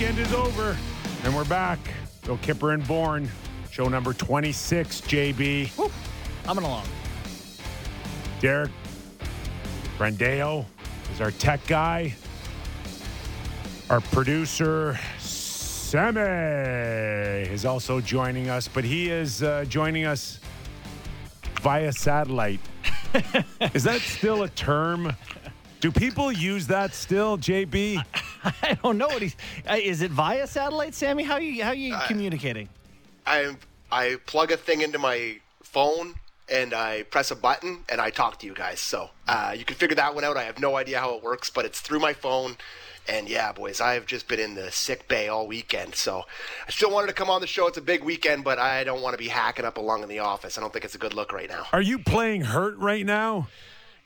weekend is over, and we're back. So Kipper and Bourne, show number 26, JB. Woo. Coming along. Derek Brandeo is our tech guy. Our producer, Sammy, is also joining us, but he is uh, joining us via satellite. is that still a term? Do people use that still, JB? I don't know what he's. Uh, is it via satellite, Sammy? How you how you communicating? I I plug a thing into my phone and I press a button and I talk to you guys. So uh, you can figure that one out. I have no idea how it works, but it's through my phone. And yeah, boys, I've just been in the sick bay all weekend. So I still wanted to come on the show. It's a big weekend, but I don't want to be hacking up a lung in the office. I don't think it's a good look right now. Are you playing hurt right now?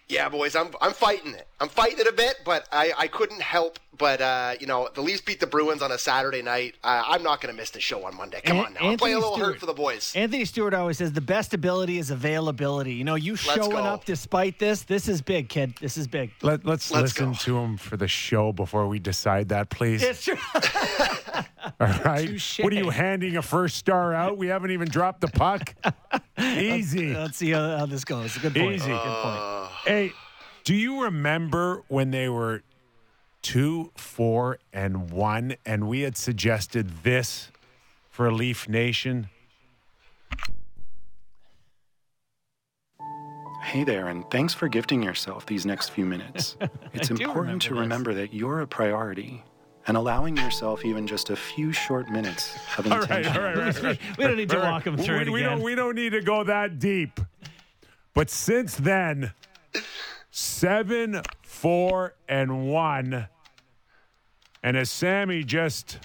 Yeah, boys, I'm I'm fighting it. I'm fighting it a bit, but I, I couldn't help but uh, you know the Leafs beat the Bruins on a Saturday night. Uh, I'm not going to miss the show on Monday. Come An- on now, I'm playing a little Stewart. hurt for the boys. Anthony Stewart always says the best ability is availability. You know, you showing go. up despite this. This is big, kid. This is big. Let, let's, Let's listen go. to him for the show before we decide that, please. It's true. All right. Touche. What are you handing a first star out? We haven't even dropped the puck. Easy. Let's see how, how this goes. Good point. Easy. Good point. Uh, Hey, do you remember when they were two, four, and one, and we had suggested this for Leaf Nation? Hey there, and thanks for gifting yourself these next few minutes. It's do important to remember remember that you're a priority and allowing yourself even just a few short minutes of All intention. right, all right, all right. all right. We don't need to All right. walk him through we, it we again. Don't, we don't need to go that deep. But since then, seven, four, and one. And as Sammy just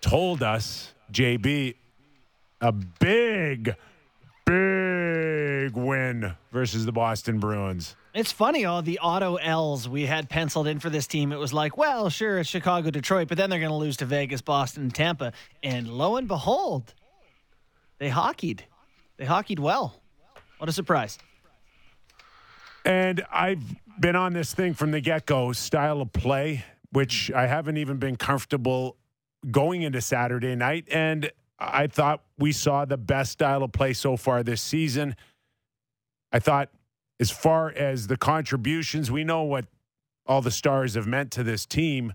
told us, JB, a big, big win versus the Boston Bruins. It's funny, all the auto L's we had penciled in for this team. It was like, well, sure, it's Chicago, Detroit, but then they're going to lose to Vegas, Boston, and Tampa. And lo and behold, they hockeyed. They hockeyed well. What a surprise. And I've been on this thing from the get go style of play, which I haven't even been comfortable going into Saturday night. And I thought we saw the best style of play so far this season. I thought, as far as the contributions, we know what all the stars have meant to this team,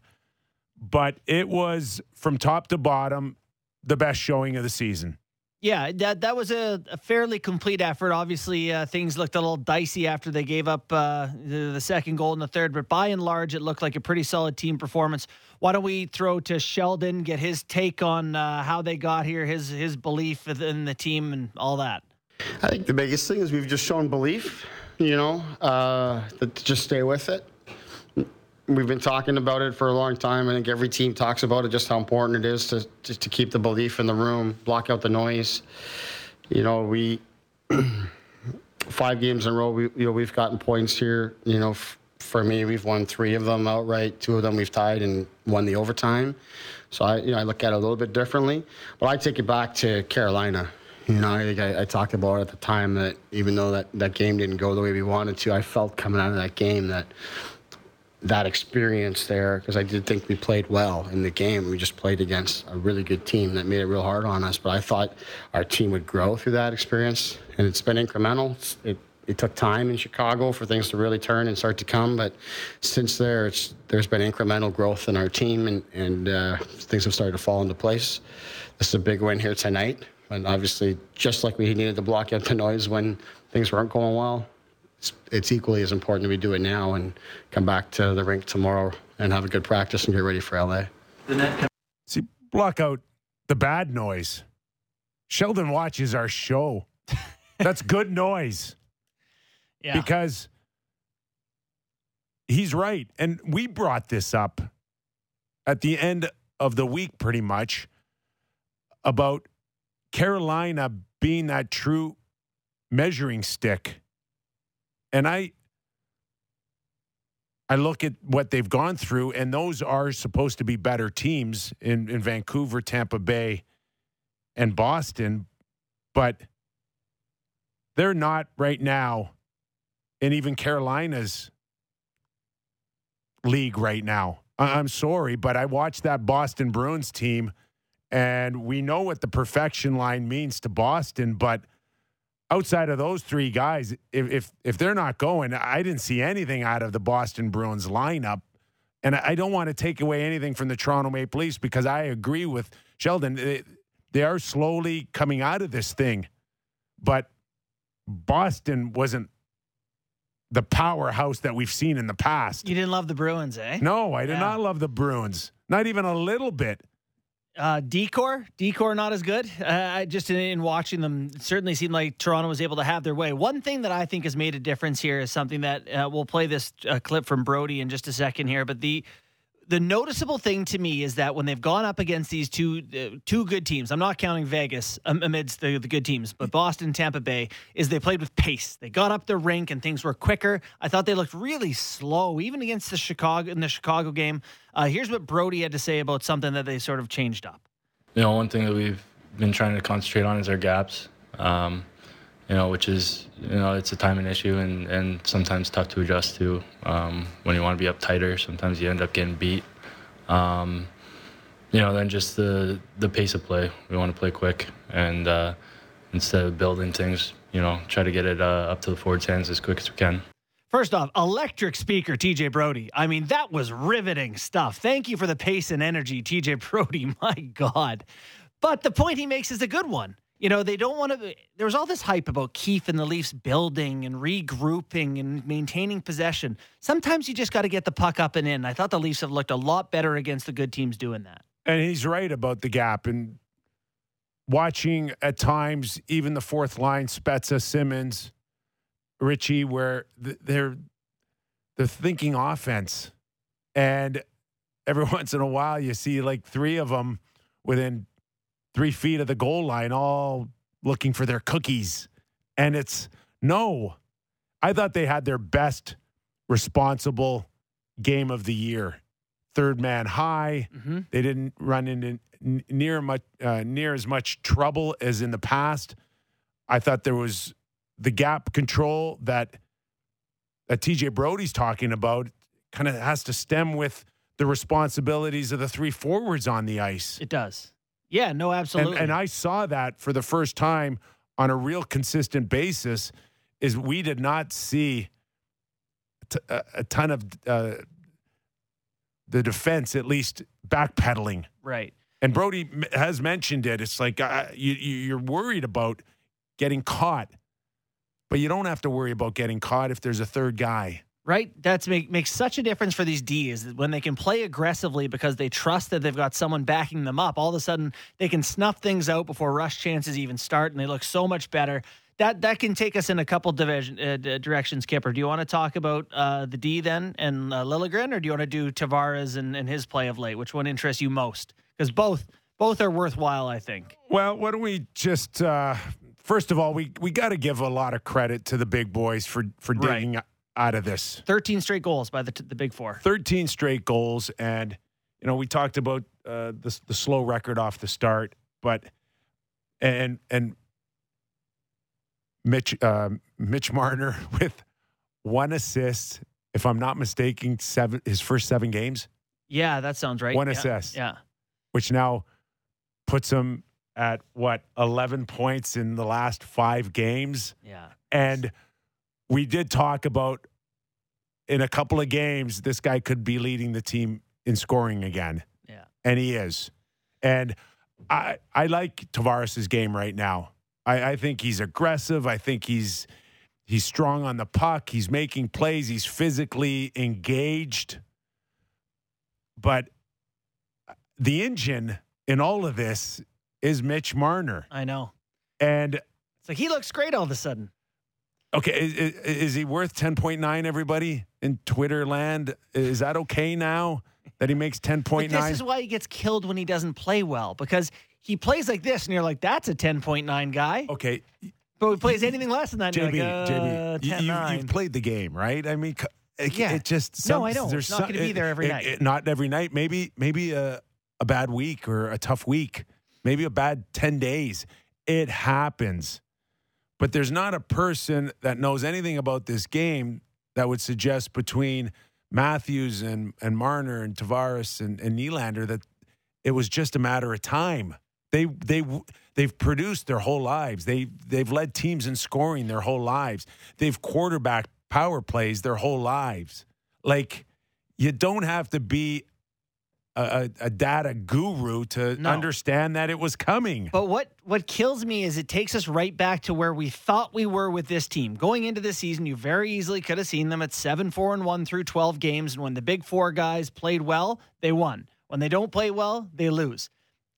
but it was from top to bottom the best showing of the season. Yeah, that that was a, a fairly complete effort. Obviously, uh, things looked a little dicey after they gave up uh, the, the second goal in the third, but by and large, it looked like a pretty solid team performance. Why don't we throw to Sheldon, get his take on uh, how they got here, his his belief in the team, and all that. I think the biggest thing is we've just shown belief, you know, uh, to just stay with it. We've been talking about it for a long time. I think every team talks about it, just how important it is to just to keep the belief in the room, block out the noise. You know, we five games in a row. We you know we've gotten points here. You know, f- for me, we've won three of them outright. Two of them we've tied and won the overtime. So I you know I look at it a little bit differently. But I take it back to Carolina. You know, I think I, I talked about it at the time that even though that, that game didn't go the way we wanted to, I felt coming out of that game that that experience there, because I did think we played well in the game. We just played against a really good team that made it real hard on us. But I thought our team would grow through that experience, and it's been incremental. It's, it it took time in Chicago for things to really turn and start to come, but since there, there's been incremental growth in our team, and and uh, things have started to fall into place. This is a big win here tonight, and obviously, just like we needed to block out the noise when things weren't going well, it's, it's equally as important that we do it now and come back to the rink tomorrow and have a good practice and get ready for LA. See, block out the bad noise. Sheldon watches our show. That's good noise. Yeah, because he's right. And we brought this up at the end of the week, pretty much, about Carolina being that true measuring stick. And I. I look at what they've gone through, and those are supposed to be better teams in, in Vancouver, Tampa Bay, and Boston, but they're not right now and even Carolina's league right now. I'm sorry, but I watched that Boston Bruins team, and we know what the perfection line means to Boston. But outside of those three guys, if if, if they're not going, I didn't see anything out of the Boston Bruins lineup. And I don't want to take away anything from the Toronto Maple Leafs because I agree with Sheldon. They, they are slowly coming out of this thing, but Boston wasn't the powerhouse that we've seen in the past. You didn't love the Bruins, eh? No, I did Yeah. not love the Bruins. Not even a little bit. Uh, D corps, decor, not as good. Uh, just in, in watching them, certainly seemed like Toronto was able to have their way. One thing that I think has made a difference here is something that uh, we'll play this uh, clip from Brodie in just a second here. But the the noticeable thing to me is that when they've gone up against these two uh, two good teams, I'm not counting Vegas um, amidst the, the good teams, but Boston, Tampa Bay, is they played with pace. They got up the rink and things were quicker. I thought they looked really slow, even against the Chicago in the Chicago game. Uh, here's what Brodie had to say about something that they sort of changed up. you know, one thing that we've been trying to concentrate on is our gaps. Um, you know, which is you know it's a timing issue and and sometimes tough to adjust to. Um, when you want to be up tighter, sometimes you end up getting beat. Um, you know, then just the the pace of play. We want to play quick and uh, instead of building things, you know, try to get it uh, up to the forward's hands as quick as we can. First off, electric speaker, TJ Brodie. I mean, that was riveting stuff. Thank you for the pace and energy, TJ Brodie. My God. But the point he makes is a good one. You know, they don't want to. There was all this hype about Keefe and the Leafs building and regrouping and maintaining possession. Sometimes you just got to get the puck up and in. I thought the Leafs have looked a lot better against the good teams doing that. And he's right about the gap. And watching at times, even the fourth line, Spezza, Simmonds, Ritchie, where they're they're thinking offense, and every once in a while you see like three of them within three feet of the goal line, all looking for their cookies, and it's no. I thought they had their best responsible game of the year. Third man high. Mm-hmm. They didn't run into near much uh, near as much trouble as in the past. I thought there was the gap control that that TJ Brodie's talking about kind of has to stem with the responsibilities of the three forwards on the ice. It does. Yeah, no, absolutely. and I saw that for the first time on a real consistent basis is we did not see t- a, a ton of uh, the defense at least backpedaling. right. And Brodie has mentioned it. It's like uh, you, you're worried about getting caught, but you don't have to worry about getting caught if there's a third guy. Right? That's make makes such a difference for these Ds when they can play aggressively because they trust that they've got someone backing them up. All of a sudden, they can snuff things out before rush chances even start, and they look so much better. That that can take us in a couple division uh, directions. Kipper, do you want to talk about uh, the D then and uh, Liljegren, or do you want to do Tavares and, and his play of late? Which one interests you most? Because both both are worthwhile, I think. Well, why don't we just uh, first of all we we got to give a lot of credit to the big boys for for digging Right. Out of this. Thirteen straight goals by the t- the big four. 13 straight goals and you know we talked about uh, the the slow record off the start but and and Mitch uh, Mitch Marner with one assist if I'm not mistaken seven his first 7 games Yeah, that sounds right. One Yeah, assist. Yeah. which now puts him at what 11 points in the last 5 games Yeah. and we did talk about in a couple of games, this guy could be leading the team in scoring again. Yeah. And he is. And I I like Tavares' game right now. I, I think he's aggressive. I think he's he's strong on the puck. He's making plays. He's physically engaged. But the engine in all of this is Mitch Marner. I know. And It's like he looks great all of a sudden. Okay, is, is- he worth ten point nine? Everybody in Twitter land, is that okay now that he makes 10.9? This is why he gets killed when he doesn't play well because he plays like this, and you're like, "That's a 10.9 guy." Okay, But he plays anything less than that, JB, like, uh, JB, you, 10.9. you, have played the game, right? I mean, it, Yeah. it just No, I some- know. There's It's not gonna be there every it- night. it- not every night. Maybe maybe a a bad week or a tough week. Maybe a bad ten days. It happens. But there's not a person that knows anything about this game that would suggest between Matthews and and Marner and Tavares and, and Nylander that it was just a matter of time. They they they've produced their whole lives. They they've led teams in scoring their whole lives. They've quarterback power plays their whole lives. Like you don't have to be a, a, data guru to No. understand that it was coming. But what what kills me is it takes us right back to where we thought we were with this team. Going into this season, you very easily could have seen them at 7 4 and 1 through 12 games and when the big 4 guys played well, they won. When they don't play well, they lose.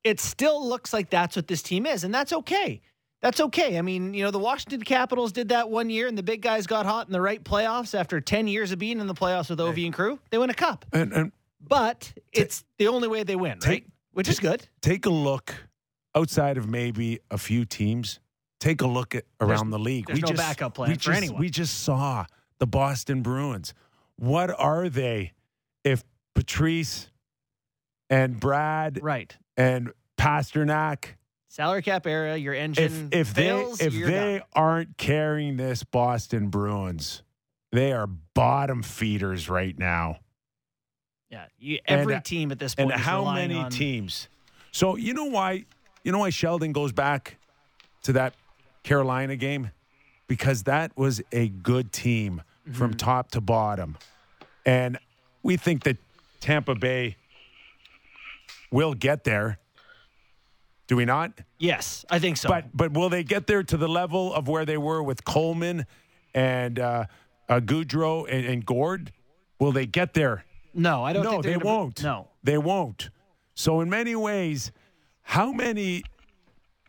It still looks like that's what this team is and that's okay. That's okay. I mean, you know, the Washington Capitals did that one year and the big guys got hot in the right playoffs after 10 years of being in the playoffs with Ovi and crew. They win a cup. And, and But it's the only way they win, Take- right? Which is good. take a look outside of maybe a few teams. Take a look at around the league. there's no backup plan we for just, anyone. We just saw the Boston Bruins. What are they if Patrice and Brad Right. and Pastrnak Salary cap era, your engine if they fails, if you're they done. aren't carrying this Boston Bruins, they are bottom feeders right now. Yeah, you, and- every team at this point. And how many on- teams? So you know why you know why Sheldon goes back to that Carolina game because that was a good team from Mm-hmm. top to bottom, and we think that Tampa Bay will get there. Do we not? Yes, I think so. But but will they get there to the level of where they were with Coleman and uh, uh, Goodrow and, and Gourde? Will they get there? No, I don't. No, they be- won't. no, they won't. So in many ways, how many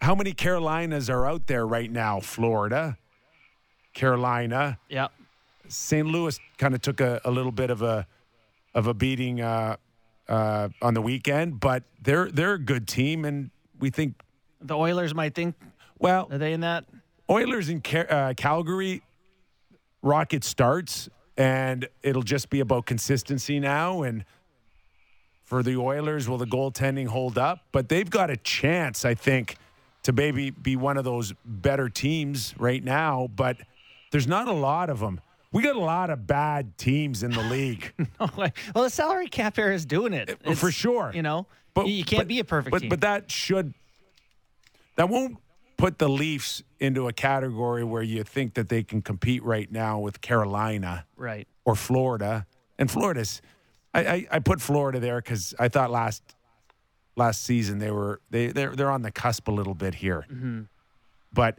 how many Carolinas are out there right now? Florida, Carolina, yeah, St. Louis kind of took a, a little bit of a of a beating uh, uh, on the weekend, but they're they're a good team, and we think the Oilers might think well. are they in that? Oilers in Cal- uh, Calgary, Rocket starts, and it'll just be about consistency now. And for the Oilers, will the goaltending hold up? But they've got a chance, I think, to maybe be one of those better teams right now. But there's not a lot of them. We got a lot of bad teams in the league. Oh, well, the salary cap era is doing it uh, for sure. You know, you, you can't but- be a perfect but, team. But that should that won't put the Leafs into a category where you think that they can compete right now with Carolina right. or Florida. And Florida's, I, I, I put Florida there because I thought last last season they were they they're they're on the cusp a little bit here, Mm-hmm. but.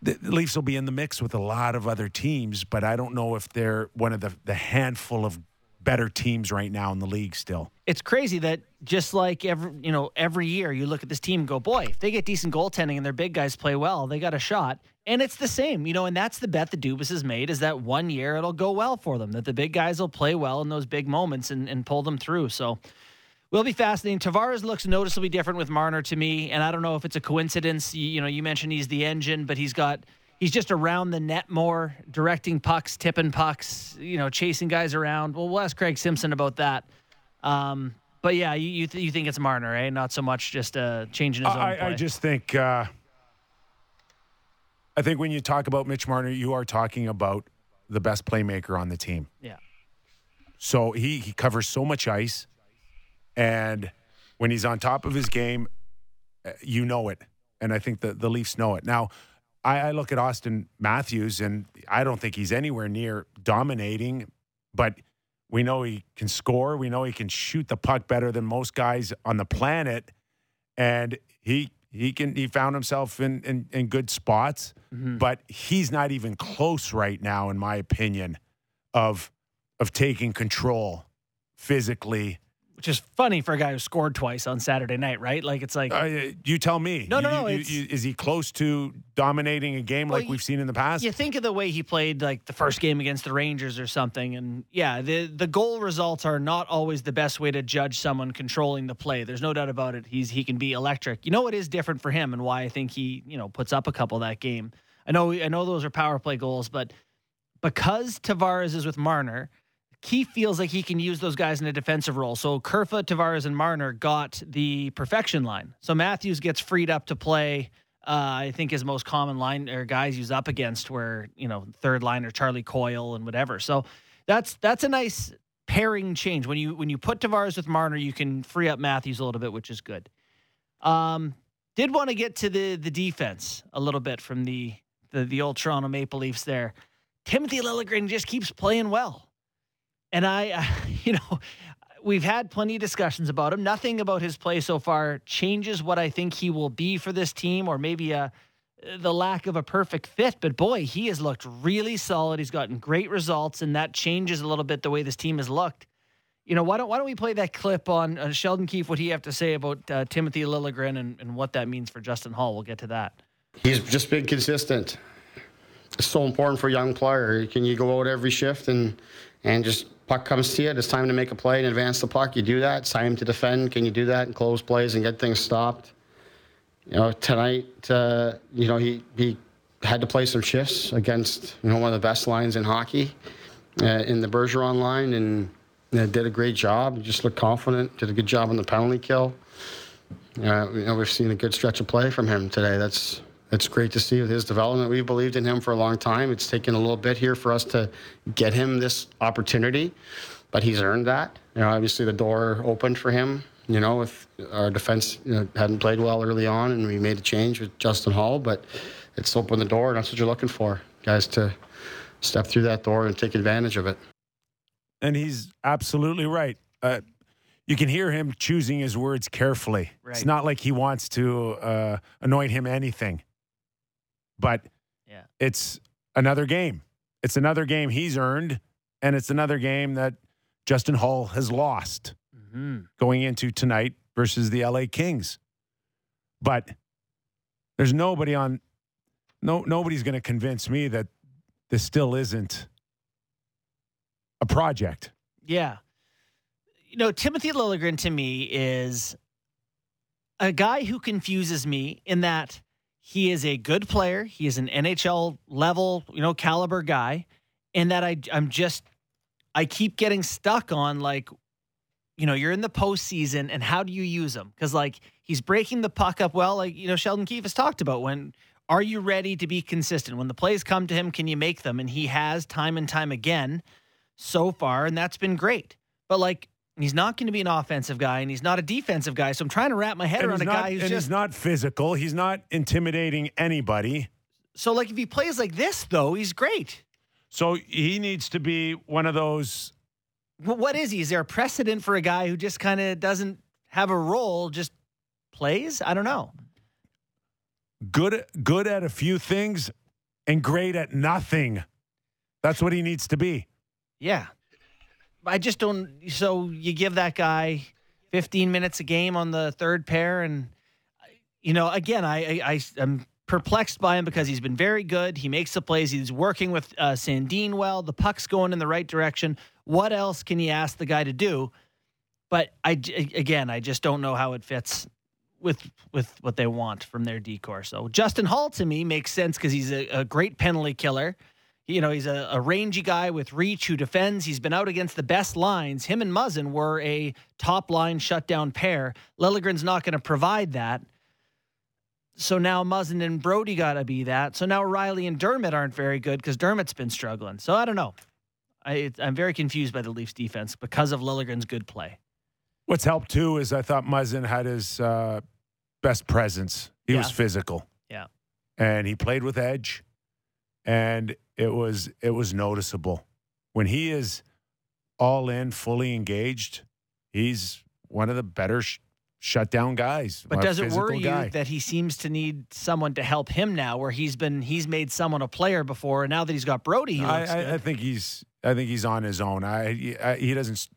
The the Leafs will be in the mix with a lot of other teams, but I don't know if they're one of the, the handful of better teams right now in the league still. It's crazy that just like every you know every year you look at this team go, boy, if they get decent goaltending and their big guys play well, they got a shot. And it's the same, you know, and that's the bet that Dubas has made is that one year it'll go well for them, that the big guys will play well in those big moments and, and pull them through. So will be fascinating. Tavares looks noticeably different with Marner to me, and I don't know if it's a coincidence. You, you know, you mentioned he's the engine, but he's got he's just around the net more, directing pucks, tipping pucks, you know, chasing guys around. Well, we'll ask Craig Simpson about that. Um, but yeah, you you, th- you think it's Marner, eh? Not so much just uh, changing his own I, play. I just think uh, I think when you talk about Mitch Marner, you are talking about the best playmaker on the team. yeah. So he he covers so much ice, and when he's on top of his game, uh, you know it, and I think the the Leafs know it. Now, I, I look at Auston Matthews, and I don't think he's anywhere near dominating, but we know he can score. We know he can shoot the puck better than most guys on the planet, and he he can he found himself in in, in good spots, mm-hmm. but he's not even close right now, in my opinion, of of taking control physically. Which is funny for a guy who scored twice on Saturday night, right? Like it's like Uh, you tell me. No, no, no, you- you- is he close to dominating a game Well, like we've seen in the past? You think of the way he played, like the first game against the Rangers or something, and yeah, the the goal results are not always the best way to judge someone controlling the play. There's no doubt about it. He's he can be electric. You know what is different for him, and why I think he you know puts up a couple that game. I know I know those are power play goals, but because Tavares is with Marner, he feels like he can use those guys in a defensive role. So Kerfoot, Tavares, and Marner got the perfection line. So Matthews gets freed up to play. Uh, I think his most common line or guys he's up against were you know third liner Charlie Coyle and whatever. So That's that's a nice pairing change. When you when you put Tavares with Marner, you can free up Matthews a little bit, which is good. Um, did want to get to the the defense a little bit from the the, the old Toronto Maple Leafs there. Timothy Liljegren just keeps playing well. And I, you know, we've had plenty of discussions about him. Nothing about his play so far changes what I think he will be for this team or maybe a, the lack of a perfect fit. But boy, he has looked really solid. He's gotten great results, and that changes a little bit the way this team has looked. You know, why don't why don't we play that clip on uh, Sheldon Keefe? What he have to say about uh, Timothy Liljegren and, and what that means for Justin Holl? We'll get to that. He's just been consistent. It's so important for a young player. Can you go out every shift and and just puck comes to you, it's time to make a play and advance the puck. You do that. It's time to defend. Can you do that and close plays and get things stopped? You know, tonight, uh, you know, he he had to play some shifts against you know one of the best lines in hockey uh, in the Bergeron line, and uh, did a great job. He just looked confident. Did a good job on the penalty kill. Uh, you know, we've seen a good stretch of play from him today. That's it's great to see with his development. We've believed in him for a long time. It's taken a little bit here for us to get him this opportunity, but he's earned that. You know, obviously the door opened for him. You know, if our defense you know, hadn't played well early on, and we made a change with Justin Holl, but it's opened the door, and that's what you're looking for, guys, to step through that door and take advantage of it. And he's absolutely right. Uh, you can hear him choosing his words carefully. Right. It's not like he wants to uh, anoint him anything but yeah. it's another game. It's another game he's earned, and it's another game that Justin Holl has lost mm-hmm. going into tonight versus the LA Kings. But there's nobody on no nobody's going to convince me that this still isn't a project. Yeah. You know, Timothy Liljegren to me is a guy who confuses me in that he is a good player. He is an NHL level, you know, caliber guy. And that I I'm just I keep getting stuck on like, you know, you're in the postseason and how do you use him? Because like he's breaking the puck up well, like, you know, Sheldon Keefe has talked about when are you ready to be consistent? When the plays come to him, can you make them? And he has time and time again so far, and that's been great. But like He's not going to be an offensive guy, and he's not a defensive guy. So I'm trying to wrap my head and around a not, guy who's and just he's not physical. He's not intimidating anybody. So like if he plays like this, though, he's great. So he needs to be one of those. Well, what is he? Is there a precedent for a guy who just kind of doesn't have a role, just plays? I don't know. Good, good at a few things, and great at nothing. That's what he needs to be. Yeah. I just don't. So you give that guy 15 minutes a game on the third pair, and you know, again, I, I, am perplexed by him because he's been very good. He makes the plays. He's working with uh, Sandin well. The puck's going in the right direction. What else can you ask the guy to do? But I again, I just don't know how it fits with with what they want from their D corps. So Justin Holl to me makes sense because he's a, a great penalty killer you know, he's a, a, rangy guy with reach who defends. He's been out against the best lines. Him and Muzzin were a top line shutdown pair. Liljegren's not going to provide that. So now Muzzin and Brodie got to be that. So now Rielly and Dermott aren't very good because Dermott's been struggling. So I don't know. I, I'm very confused by the Leafs defense because of Liljegren's good play. What's helped too is I thought Muzzin had his uh, best presence. He Yeah. was physical. Yeah. and he played with edge, and it was it was noticeable when he is all in, fully engaged. He's one of the better sh- shutdown guys. But does it worry you that he seems to need someone to help him now, where he's been he's made someone a player before, and now that he's got Brodie, he I, I. I think he's I think he's on his own. I, I he doesn't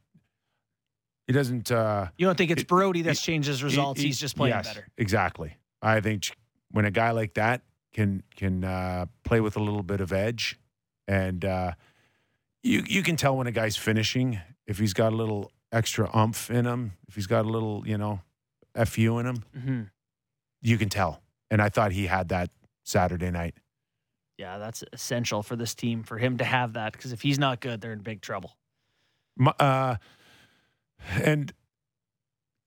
he doesn't. Uh, you don't think it's it- Brodie that's it- changed his results? he- he's just playing yes, better. Exactly. I think when a guy like that can can uh, play with a little bit of edge, and uh, you you can tell when a guy's finishing if he's got a little extra umph in him, if he's got a little you know fu in him, Mm-hmm. you can tell. And I thought he had that Saturday night. Yeah, that's essential for this team for him to have that because if he's not good, they're in big trouble. Mu- Uh, and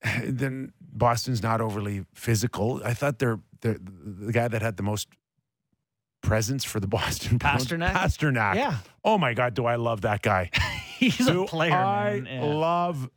then Boston's not overly physical. I thought they're, they're the guy that had the most presence for the Boston Bruins? Pastrnak? Pastrnak. Yeah. Oh my God, do I love that guy? He's do a player, I man. Yeah. love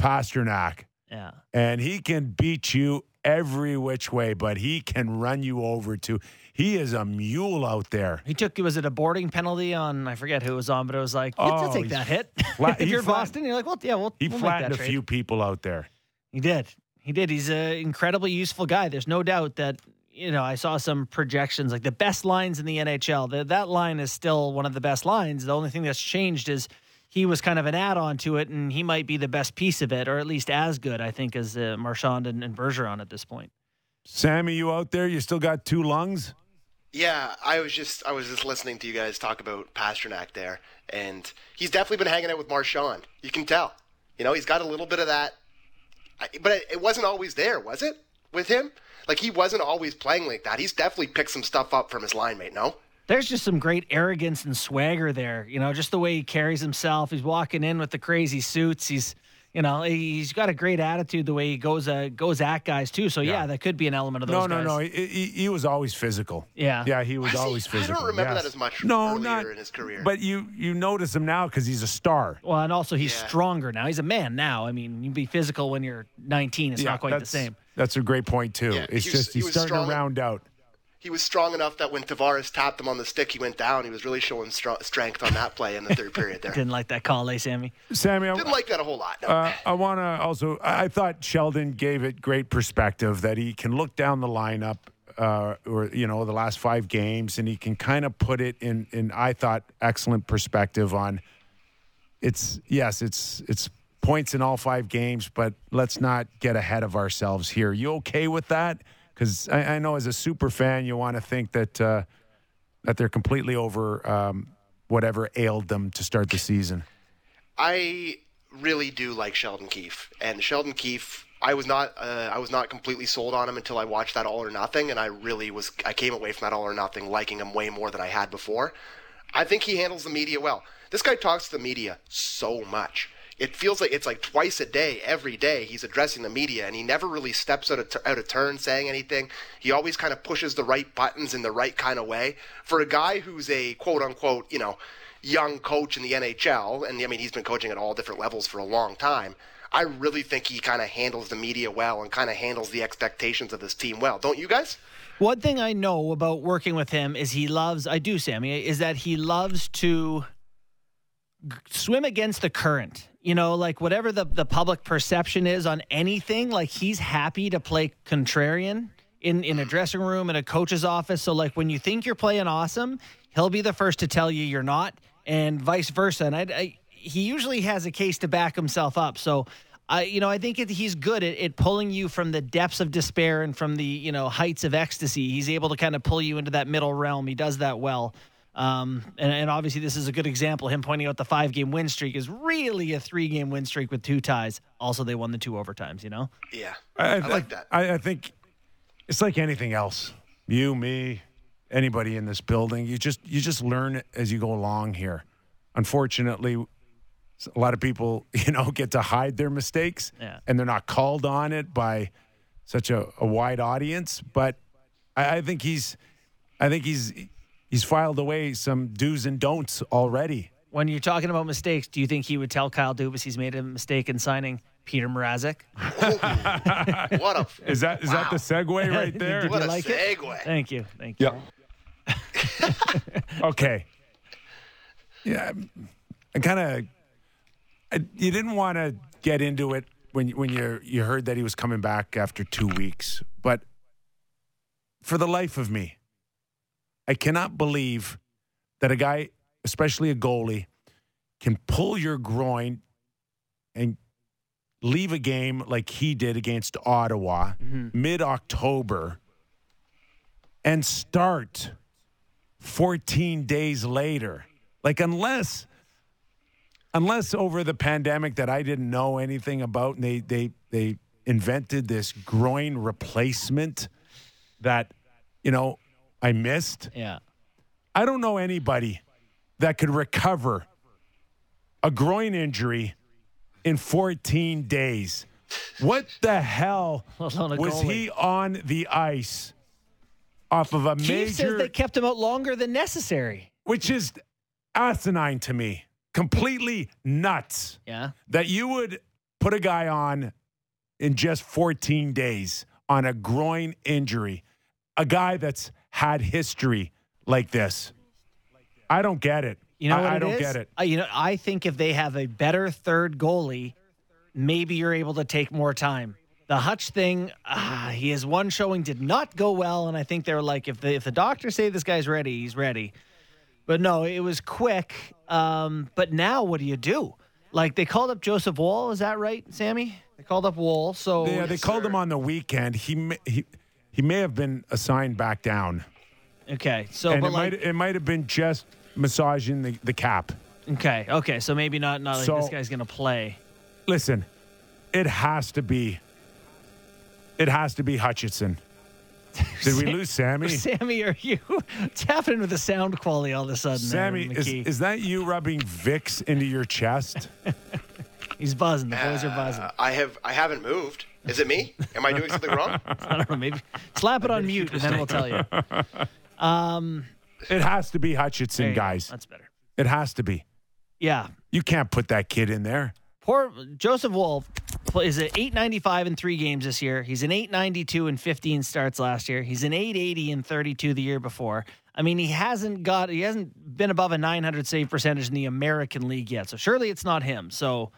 Pastrnak, yeah. and he can beat you every which way, but he can run you over too. He is a mule out there. He took was it a boarding penalty on I forget who it was on, but it was like oh, Oh, take that hit. flat- if you're Boston, you're like, well, yeah, we'll, He we'll flattened a trade. few people out there. He did. He did. He's an incredibly useful guy. There's no doubt that you know I saw some projections like the best lines in the NHL. That that line is still one of the best lines. The only thing that's changed is he was kind of an add-on to it, and he might be the best piece of it, or at least as good, I think, as uh, Marchand and, and Bergeron at this point. Sammy, you out there? You still got two lungs? Yeah, I was just I was just listening to you guys talk about Pastrnak there, and he's definitely been hanging out with Marchand. You can tell. You know, he's got a little bit of that, I- but it, wasn't always there, was it? With him, like he wasn't always playing like that. He's definitely picked some stuff up from his line mate. No. There's just some great arrogance and swagger there. You know, just the way he carries himself. He's walking in with the crazy suits. He's, you know, he's got a great attitude. The way he goes uh, goes at guys too. So yeah, Yeah. that could be an element of No, those no, guys. no. He, he, he was always physical. Yeah. yeah. He was Was he? always I don't physical. remember yes. that as much No, earlier not in his career. But you you notice him now because he's a star. Well, and also he's Yeah. stronger now. He's a man now. I mean, you be physical when you're 19. It's Yeah, not quite the same. That's a great point too. Yeah, it's he was- just he's was starting strong. to round out. He was strong enough that when Tavares tapped him on the stick, he went down. He was really showing str- strength on that play in the third period there. Didn't like that call, eh, Sammy? Sammy, I, Didn't like that a whole lot. No. uh, I want to also. I I thought Sheldon gave it great perspective that he can look down the lineup, uh, or you know, the last five games, and he can kind of put it in. In I thought excellent perspective on. It's yes, it's it's points in all five games, but let's not get ahead of ourselves here. You okay with that? Because I, I know as a super fan, you want to think that uh, that they're completely over um, whatever ailed them to start the season. I really do like Sheldon Keefe, and Sheldon Keefe. I was not uh, I was not completely sold on him until I watched that All or Nothing, and I really was. I came away from that All or Nothing liking him way more than I had before. I think he handles the media well. This guy talks to the media so much. It feels like it's like twice a day, every day. He's addressing the media, and he never really steps out of, out of turn saying anything. He always kind of pushes the right buttons in the right kind of way. For a guy who's a quote unquote, you know, young coach in the NHL, and I mean, he's been coaching at all different levels for a long time. I really think he kind of handles the media well and kind of handles the expectations of this team well. Don't you guys? One thing I know about working with him is he loves, I do, Sammy, is that he loves to swim against the current. You know, like whatever the, the public perception is on anything, like he's happy to play contrarian in, in a dressing room, in a coach's office. So, like, when you think you're playing awesome, he'll be the first to tell you you're not, and vice versa. And I, I, he usually has a case to back himself up. So, I, you know, I think it, he's good at, at pulling you from the depths of despair and from the, you know, heights of ecstasy. He's able to kind of pull you into that middle realm. He does that well. Um, and, and obviously, this is a good example. Him pointing out the five game win streak is really a three game win streak with two ties. Also, they won the two overtimes, you know? Yeah, I, I like that. I, I think it's like anything else. You, me, anybody in this building. You just you just learn as you go along here. Unfortunately, a lot of people, you know, get to hide their mistakes, Yeah. and they're not called on it by such a, a wide audience. But I, I think he's, I think he's he's filed away some do's and don'ts already. When you're talking about mistakes, do you think he would tell Kyle Dubas he's made a mistake in signing Peter Mrazek? what a Is that is that the segue right there? Did what you a like it? segue. Thank you. Thank you. okay. Yeah, I kind of. You didn't want to get into it when when you you heard that he was coming back after two weeks, but for the life of me, I cannot believe that a guy, especially a goalie, can pull your groin and leave a game like he did against Ottawa mm-hmm. mid October and start 14 days later. Like unless unless over the pandemic that I didn't know anything about and they they they invented this groin replacement that you know I missed. Yeah. I don't know anybody that could recover a groin injury in 14 days. What the hell Let alone a was goalie. he on the ice off of a says major, they kept him out longer than necessary. which is asinine to me, completely nuts Yeah. that you would put a guy on in just 14 days on a groin injury, a guy that's had history like this. I don't get it. You know I, what I don't is? get it. Uh, you know, I think if they have a better third goalie, maybe you're able to take more time. The Hutch thing, ah, he has one showing did not go well, and I think they're like, if the if the doctors say this guy's ready, he's ready. But no, it was quick. Um, but now, what do you do? Like they called up Joseph Woll, is that right, Sammy? They called up Woll. So Yeah, they called him on the weekend. He may, he he may have been assigned back down, okay, so and but it like might it might have been just massaging the, the cap. okay, okay, so maybe not not like So- this guy's gonna play. Listen, it has to be. It has to be Hutchinson. Did we lose Sammy? Sammy, are you what's happening with the sound quality all of a sudden? Sammy, is, is that you rubbing Vicks into your chest? He's buzzing. The boys are buzzing. Uh, I have I haven't moved. Is it me? Am I doing something wrong? I don't know. Maybe slap it on mute and then we'll tell you. It has to be There Hutchinson, you go. guys. That's better. It has to be. Yeah. You can't put that kid in there. Poor Joseph Wolf is at 895 in three games this year. He's an 892 in 15 starts last year. He's an 880 in 32 the year before. I mean, he hasn't got he hasn't been above a 900 save percentage in the American League yet. So surely it's not him. So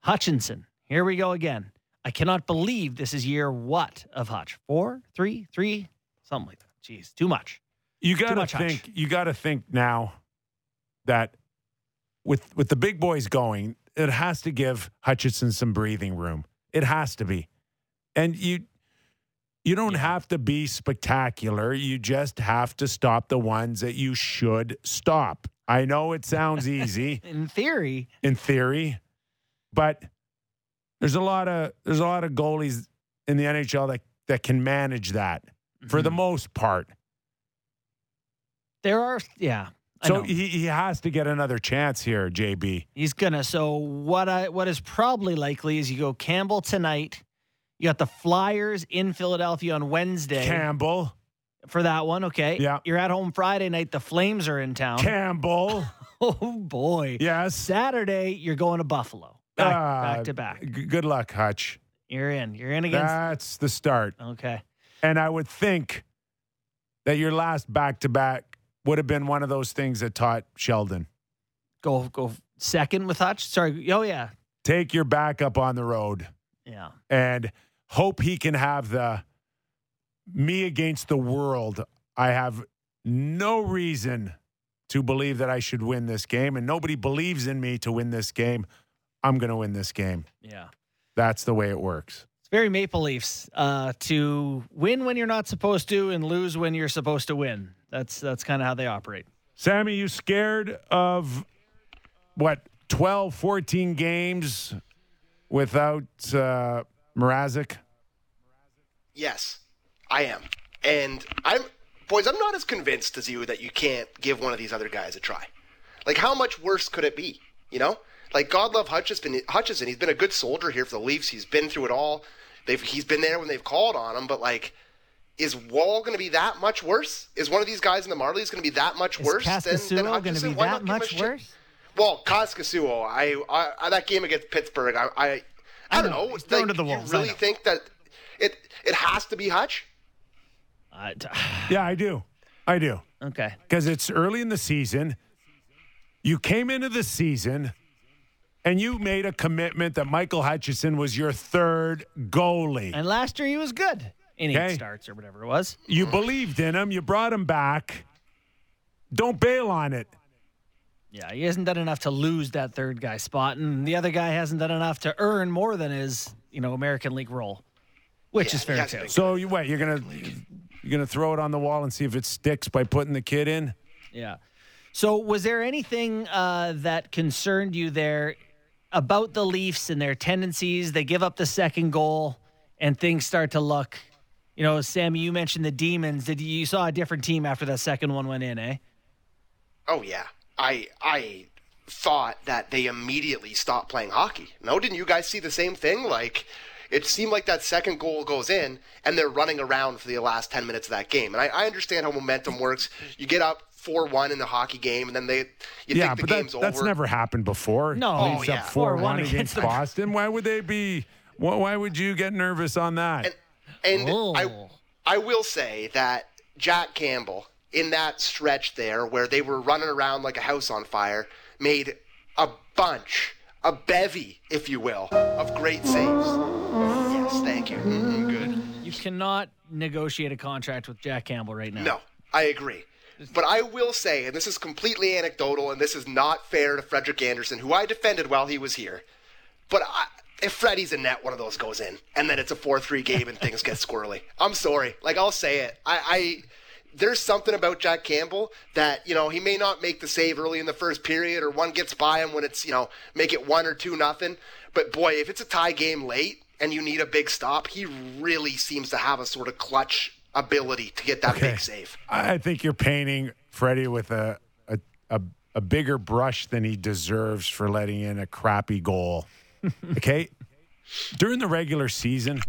Hutchinson, here we go again. I cannot believe this is year what of Hutch? Four, three, three, something like that. Jeez, too much. You got to much Hutch. think. You got to think now that with with the big boys going, it has to give Hutchinson some breathing room. It has to be, and you you don't have to be spectacular. You just have to stop the ones that you should stop. I know it sounds easy In theory, in theory, but there's a lot of there's a lot of goalies in the NHL that that can manage that for Mm-hmm. the most part. there are yeah. So he, he has to get another chance here, JB. He's gonna. So what I what is probably likely is you go Campbell tonight. You got the Flyers in Philadelphia on Wednesday Campbell. for that one. Okay. Yeah. You're at home Friday night. The Flames are in town. Campbell. oh boy. yes. Saturday you're going to Buffalo. Back, Uh, back to back. g- good luck, Hutch. You're in. You're in against. That's the start. Okay. And I would think that your last back to back would have been one of those things that taught Sheldon. Go go second with Hutch. Sorry. Oh yeah. Take your backup on the road. Yeah. and hope he can have the me against the world. I have no reason to believe that I should win this game, and nobody believes in me to win this game. I'm going to win this game. Yeah. That's the way it works. It's very Maple Leafs uh, to win when you're not supposed to and lose when you're supposed to win. That's that's kind of how they operate. Sammy, you scared of what, 12, 14 games without uh, Mrazek? Yes, I am. And I'm, boys, I'm not as convinced as you that you can't give one of these other guys a try. Like, how much worse could it be? You know, like God love Hutchinson. Hutchinson, he's been a good soldier here for the Leafs. He's been through it all. They've he's been there when they've called on him. But like, is Woll going to be that much worse? Is one of these guys in the Marlies going to be that much Is worse than, than Kaskisuo going to be Why that not give much shit? worse? Well, Kaskisuo, I, I, I that game against Pittsburgh, I, I, I don't know. know. He's thrown Like, to the you wolves, I really think that it it has to be Hutch? Uh, t- Yeah, I do. I do. okay. because it's early in the season. You came into the season and you made a commitment that Michael Hutchinson was your third goalie. And last year he was good in eight starts or whatever it was. You believed in him, you brought him back. Don't bail on it. Yeah, he hasn't done enough to lose that third guy spot, and the other guy hasn't done enough to earn more than his, you know, American League role, which Yeah, is fair hasn't too. So you what? You're gonna you're gonna throw it on the wall and see if it sticks by putting the kid in. Yeah. So, was there anything uh, that concerned you there about the Leafs and their tendencies? They give up the second goal, and things start to look. You know, Sammy, you mentioned the Demons. Did you, you saw a different team after that second one went in? Eh? Oh yeah. I I thought that they immediately stopped playing hockey. No, didn't you guys see the same thing? Like it seemed like that second goal goes in, and they're running around for the last 10 minutes of that game. And I, I understand how momentum works. You get up 4 1 in the hockey game, and then they you yeah, think the but that, game's that's over. never happened before. No. Leafs Oh, yeah. four 4-1 against against the- Boston. Why would they be? Why, why would you get nervous on that? And, and Oh. I, I will say that Jack Campbell, in that stretch there where they were running around like a house on fire, made a bunch, a bevy, if you will, of great saves. Yes, thank you. Mhm, good. You cannot negotiate a contract with Jack Campbell right now. No, I agree. But I will say, and this is completely anecdotal, and this is not fair to Frederik Andersen, who I defended while he was here. But I, if Freddie's in net, one of those goes in, and then it's a four-three game and things get squirrely. I'm sorry. Like I'll say it. I, I there's something about Jack Campbell that you know he may not make the save early in the first period, or one gets by him when it's you know make it one or two nothing. But boy, if it's a tie game late and you need a big stop, he really seems to have a sort of clutch ability to get that Okay. big save. I think you're painting Freddie with a, a a a bigger brush than he deserves for letting in a crappy goal. okay, during the regular season,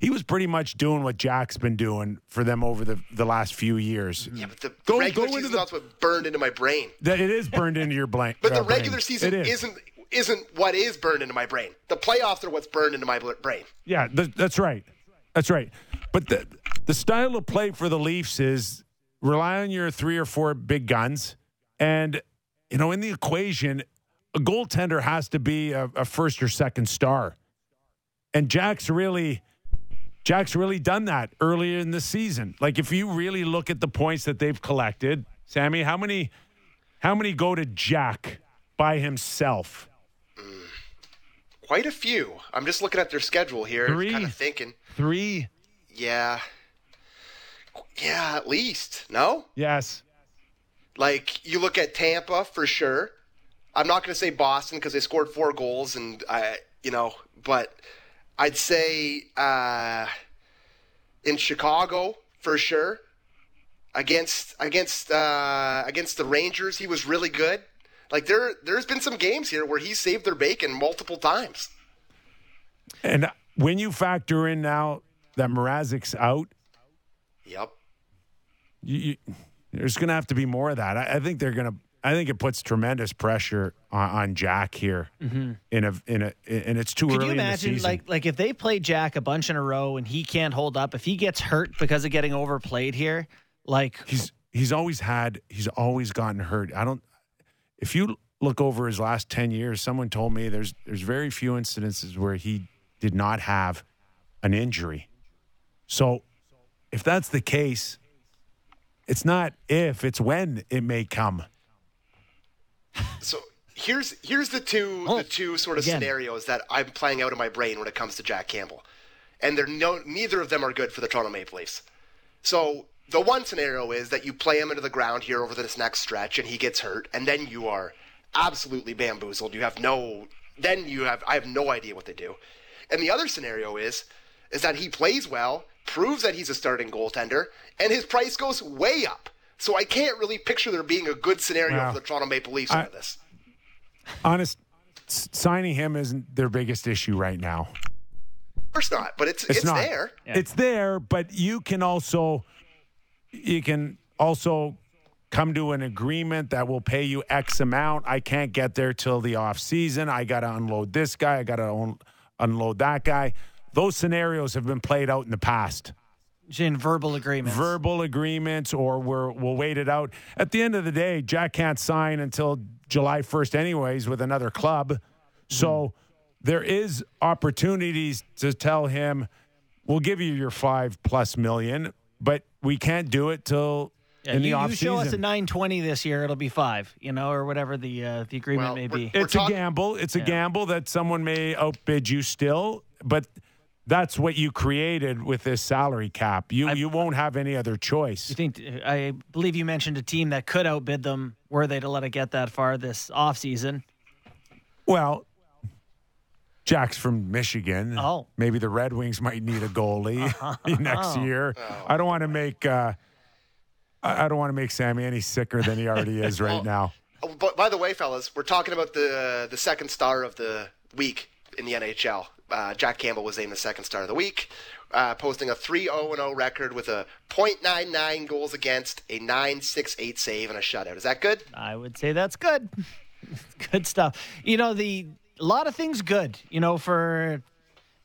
he was pretty much doing what Jack's been doing for them over the the last few years. Yeah, but the, Go- regular go season the- that's what burned into my brain. That it is burned into your blank. But uh, the brain. regular season It is. isn't isn't what is burned into my brain. The playoffs are what's burned into my brain. Yeah, th- that's right. That's right. But the the style of play for the Leafs is rely on your three or four big guns, and you know in the equation, a goaltender has to be a, a first or second star, and Jack's really. Jack's really done that earlier in the season. Like if you really look at the points that they've collected, Sammy, how many how many go to Jack by himself? Quite a few. I'm just looking at their schedule here, Three. kind of thinking, 3? yeah, yeah, at least no. Yes. Like you look at Tampa for sure. I'm not going to say Boston because they scored four goals, and I, you know, but I'd say uh, in Chicago for sure. Against against uh, against the Rangers, he was really good. Like there, there's been some games here where he saved their bacon multiple times. And when you factor in now that Mrazek's out, Yep. you, you, there's going to have to be more of that. I, I think they're going to. I think it puts tremendous pressure on, on Jack here mm-hmm. in a in a and it's too Could early you in the imagine, like, like if they play Jack a bunch in a row and he can't hold up, if he gets hurt because of getting overplayed here, like, he's he's always had he's always gotten hurt. I don't. If you look over his last ten years, someone told me there's there's very few incidences where he did not have an injury. So, if that's the case, it's not if it's when it may come. So here's here's the two Oh, the two sort of again. scenarios that I'm playing out in my brain when it comes to Jack Campbell, and they're no neither of them are good for the Toronto Maple Leafs. So the one scenario is that you play him into the ground here over this next stretch, and he gets hurt, and then you are absolutely bamboozled. You have no then you have I have no idea what they do. And the other scenario is is that he plays well, proves that he's a starting goaltender, and his price goes way up. So I can't really picture there being a good scenario Wow. for the Toronto Maple Leafs I- out of this. Honest, signing him isn't their biggest issue right now. Of course not, but it's It's, it's, not. there. It's there, but you can also you can also come to an agreement that will pay you X amount. I can't get there till the off season. I got to unload this guy. I got to un- unload that guy. Those scenarios have been played out in the past. in verbal agreements. Verbal agreements, or we're, we'll wait it out. At the end of the day, Jack can't sign until July 1st, anyways, with another club. So there is opportunities to tell him, we'll give you your five plus million, but we can't do it till Yeah, in the you, off you show us a 920 this year, it'll be five, you know, or whatever the uh, the agreement Well, may be. we're It's a talk- gamble. It's a gamble that someone may outbid you still, but that's what you created with this salary cap. You you won't have any other choice. You think? I believe you mentioned a team that could outbid them were they to let it get that far this offseason. Well, Jack's from Michigan. Oh. maybe the Red Wings might need a goalie next year. I don't want to make uh, I I don't want to make Sammy any sicker than he already is right now. Oh, but by the way, fellas, we're talking about the the second star of the week. In the NHL. Uh, Jack Campbell was named the second star of the week, uh, posting a 3 0 0 record with a .99 goals against, a 9.68 save, and a shutout. Is that good? I would say that's good. good stuff. You know, the a lot of things good. You know, for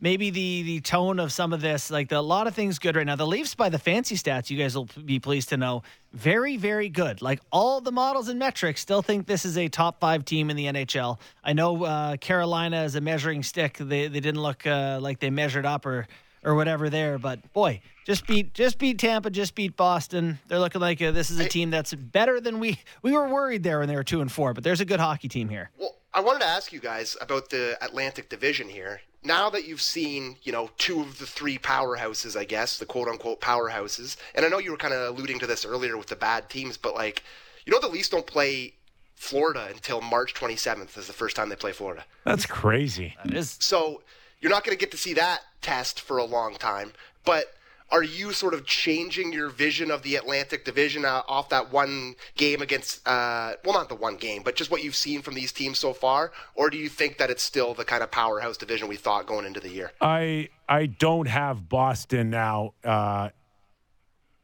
maybe the the tone of some of this, like the, a lot of things good right now. The Leafs, by the fancy stats, you guys will be pleased to know, very very good. Like all the models and metrics, still think this is a top five team in the NHL. I know uh, Carolina is a measuring stick, they they didn't look uh, like they measured up or or whatever there, but boy, just beat just beat Tampa, just beat Boston. They're looking like uh this is a team that's better than we we were worried there when they were two and four. But there's a good hockey team here. Well, I wanted to ask you guys about the Atlantic Division here. Now that you've seen, you know, two of the three powerhouses, I guess, the quote unquote powerhouses, and I know you were kind of alluding to this earlier with the bad teams, but like, you know, the Leafs don't play Florida until March 27th is the first time they play Florida. That's crazy. That is So you're not going to get to see that test for a long time. But are you sort of changing your vision of the Atlantic Division uh, off that one game against, uh, well, not the one game, but just what you've seen from these teams so far? Or do you think that it's still the kind of powerhouse division we thought going into the year? I I don't have Boston now uh,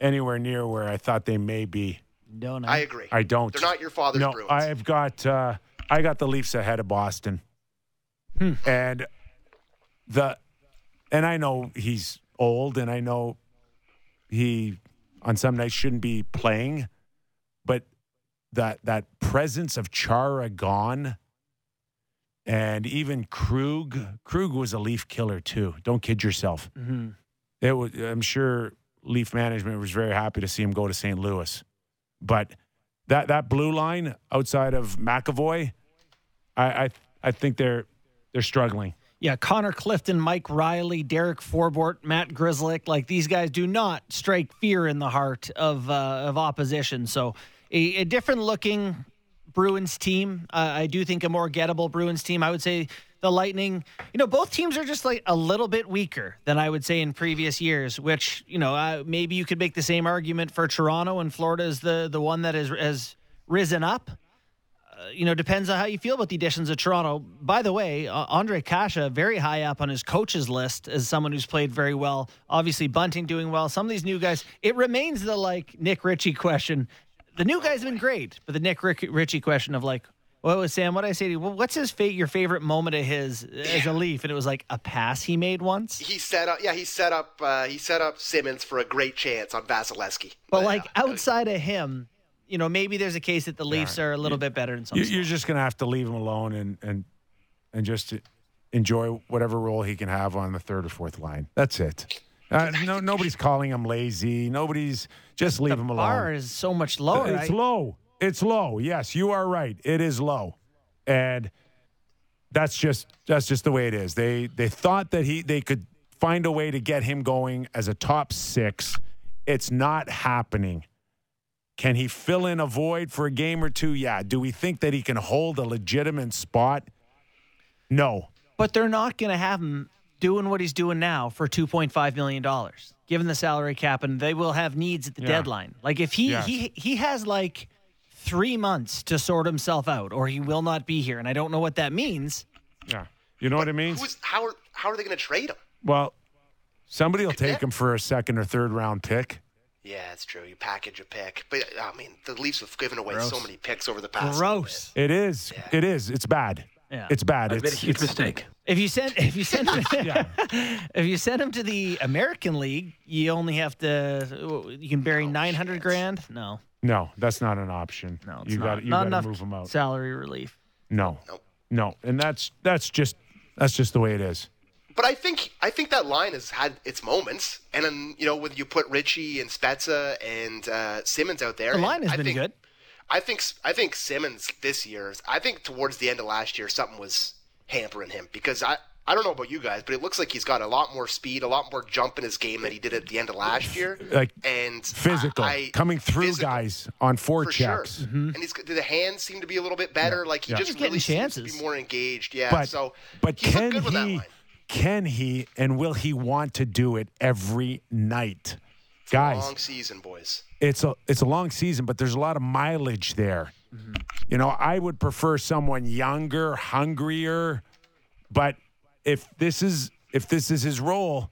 anywhere near where I thought they may be. don't know. I agree. I don't. They're not your father's no, Bruins. I've got uh, I got the Leafs ahead of Boston, and the and I know he's old, and I know he on some nights shouldn't be playing, but that that presence of Chara gone, and even Krug. Krug was a Leaf killer too. Don't kid yourself. hmm It was, I'm sure Leaf management was very happy to see him go to St. Louis, but that that blue line outside of McAvoy, I I, I think they're they're struggling. Yeah, Connor Clifton, Mike Reilly, Derek Forbort, Matt Grzelcyk, like these guys do not strike fear in the heart of uh, of opposition. So a, a different looking Bruins team. Uh, I do think a more gettable Bruins team. I would say the Lightning. You know, both teams are just like a little bit weaker than I would say in previous years. Which you know, uh, maybe you could make the same argument for Toronto and Florida is the the one that has has risen up you know, depends on how you feel about the additions of Toronto. By the way, uh, Ondrej Kase, very high up on his coaches list as someone who's played very well. Obviously, Bunting doing well. Some of these new guys, it remains the like Nick Ritchie question. The new guys have been great, but the Nick Rick- Ritchie question of like, what was Sam? What did I say to you? Well, what's his fate? your favorite moment of his as a Leaf? And it was like a pass he made once. he set up, yeah, he set up, uh, he set up Simmonds for a great chance on Vasilevskiy. But Uh, like outside of him, you know, maybe there's a case that the Leafs are a little bit better in some. You're just gonna have to leave him alone and and and just enjoy whatever role he can have on the third or fourth line. That's it. Uh, no, nobody's calling him lazy. Nobody's just leave him alone. bar is so much lower. It's I- low. It's low. Yes, you are right. It is low, and that's just that's just the way it is. They they thought that he they could find a way to get him going as a top six. It's not happening. Can he fill in a void for a game or two? Yeah. Do we think that he can hold a legitimate spot? No. but they're not going to have him doing what he's doing now for 2.5 million dollars given the salary cap and they will have needs at the Yeah. deadline like if he Yes. he he has like 3 months to sort himself out or he will not be here and I don't know what that means Yeah. You know what it means? Who's how are how are they going to trade him? Well, somebody will take him for a second or third round pick. Yeah, it's true. You package a pick, but uh, I mean, the Leafs have given away so many picks over the past. gross It is. It is. It's bad. Yeah. It's bad. I've made a It's, huge it's mistake. if you send if you send him if you send him to the American League you only have to you can bury 900 grand no no, that's not an option. no it's you not, got you got to move him out. salary relief No, Nope. no, and that's that's just that's just the way it is. But I think I think that line has had its moments, and then you know when you put Ritchie and Spezza and uh, Simmonds out there, the line has I been think, good I think I think Simmonds this year. I think towards the end of last year, something was hampering him because I. I don't know about you guys, but it looks like he's got a lot more speed, a lot more jump in his game than he did at the end of last year. Like and Physical, I- I- coming through physical, guys on four for checks. sure. And he's the hands seem to be a little bit better. Like he Yeah. just He's getting really seems to be more engaged. Yeah. But so but he's can good with that he? line. Can he? And will he want to do it every night, guys? Long season, boys. it's a it's a long season, but there's a lot of mileage there. Mm-hmm. You know, I would prefer someone younger, hungrier, but if this is if this is his role,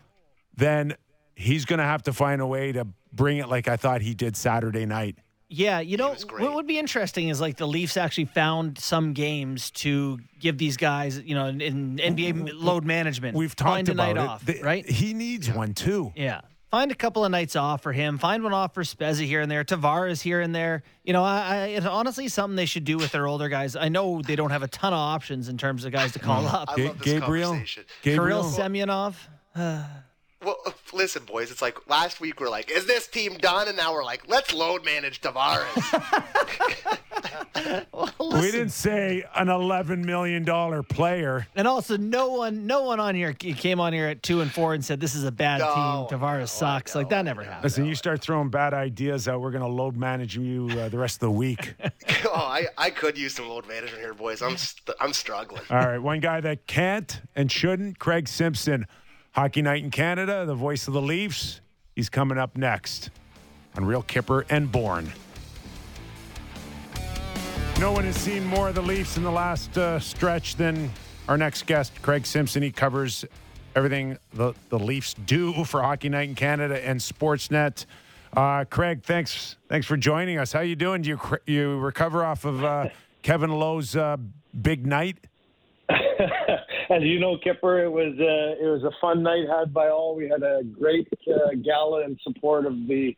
then he's going to have to find a way to bring it like I thought he did Saturday night. Yeah, you know what would be interesting is like the Leafs actually found some games to give these guys, you know, in, in NBA load management. We've find talked a about night it. off, They- right? He needs one too. Yeah. Find a couple of nights off for him. Find one off for Spezza here and there. Tavares here and there. You know, I, I, it's honestly something they should do with their older guys. I know they don't have a ton of options in terms of guys to call mm. up. I love this Gabriel. Gabriel, Kirill Semyonov. Well, listen, boys. It's like last week we're like, "Is this team done?" And now we're like, "Let's load manage Tavares." we didn't say an eleven million dollar player. And also, no one, no one on here came on here at two and four and said this is a bad No, team. Tavares no, I sucks. like that never happened. Listen, you start throwing bad ideas out, we're going to load manage you uh, the rest of the week. oh, I, I could use some load management here, boys. I'm st- I'm struggling. All right, one guy that can't and shouldn't, Craig Simpson, Hockey Night in Canada, the voice of the Leafs. He's coming up next on Real Kyper and Bourne. No one has seen more of the Leafs in the last uh, stretch than our next guest, Craig Simpson. He covers everything the, the Leafs do for Hockey Night in Canada and Sportsnet. Uh, Craig, thanks thanks for joining us. How you doing? Do you you recover off of uh, Kevin Lowe's uh, big night? As you know, Kipper, it was uh, it was a fun night had by all. We had a great uh, gala in support of the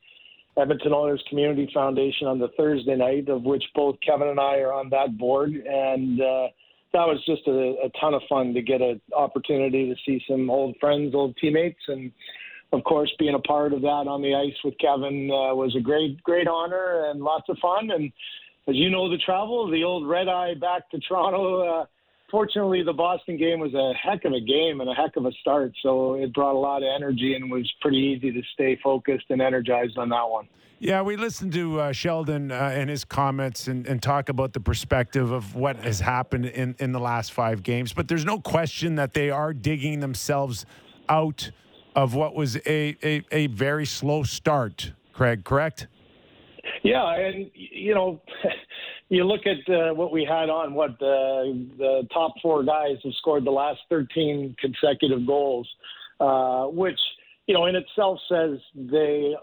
Edmonton Oilers Community Foundation on the Thursday night, of which both Kevin and I are on that board, and uh, that was just a, a ton of fun to get an opportunity to see some old friends, old teammates, and of course, being a part of that on the ice with Kevin uh, was a great, great honor and lots of fun. And as you know, the travel, the old red eye back to Toronto. Uh, fortunately, the Boston game was a heck of a game and a heck of a start. So it brought a lot of energy and was pretty easy to stay focused and energized on that one. Yeah, we listened to uh, Sheldon uh, and his comments and, and talk about the perspective of what has happened in, in the last five games. But there's no question that they are digging themselves out of what was a, a, a very slow start, Craig, correct? Yeah, and you know, you look at uh, what we had on what the the top four guys have scored the last 13 consecutive goals, uh, which you know in itself says they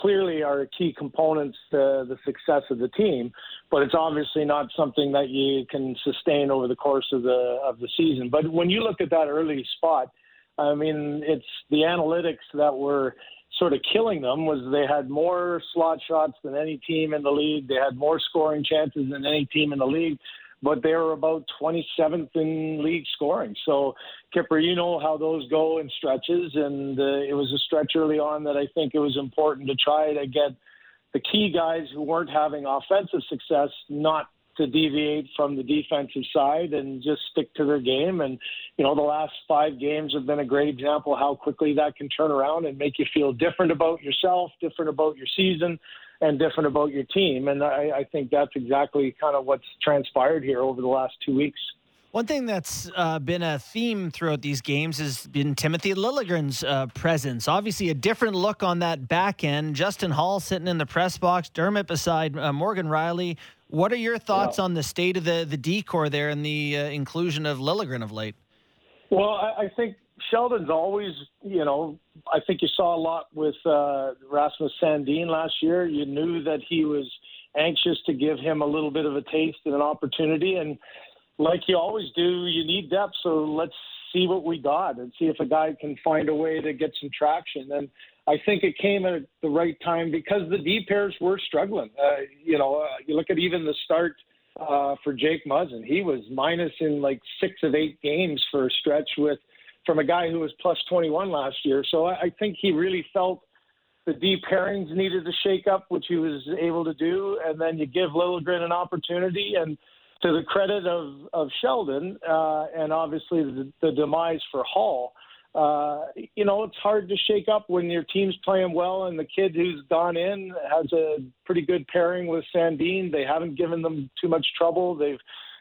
clearly are key components to the success of the team. But it's obviously not something that you can sustain over the course of the of the season. But when you look at that early spot, I mean, it's the analytics that were sort of killing them was they had more slot shots than any team in the league. They had more scoring chances than any team in the league, but they were about 27th in league scoring. So, Kipper, you know how those go in stretches, and uh, it was a stretch early on that I think it was important to try to get the key guys who weren't having offensive success not to deviate from the defensive side and just stick to their game. And, you know, the last five games have been a great example how quickly that can turn around and make you feel different about yourself, different about your season, and different about your team. And I, I think that's exactly kind of what's transpired here over the last two weeks. One thing that's uh, been a theme throughout these games has been Timothy Liljegren's uh, presence. Obviously, a different look on that back end. Justin Holl sitting in the press box, Dermott beside uh, Morgan Rielly. What are your thoughts yeah. on the state of the the D corps there and the uh, inclusion of Liljegren of late? Well, I, I, think Sheldon's always, you know, I think you saw a lot with uh, Rasmus Sandin last year. You knew that he was anxious to give him a little bit of a taste and an opportunity, and like you always do, you need depth. So let's see what we got and see if a guy can find a way to get some traction. And I think it came at the right time because the D pairs were struggling. Uh, you know, uh, you look at even the start uh, for Jake Muzzin. He was minus in like six of eight games for a stretch with from a guy who was plus 21 last year. So I, I think he really felt the D pairings needed to shake up, which he was able to do. And then you give Liljegren an opportunity and – to the credit of, of Sheldon uh, and obviously the, the demise for Holl, uh, you know, it's hard to shake up when your team's playing well and the kid who's gone in has a pretty good pairing with Sandin. They haven't given them too much trouble. They've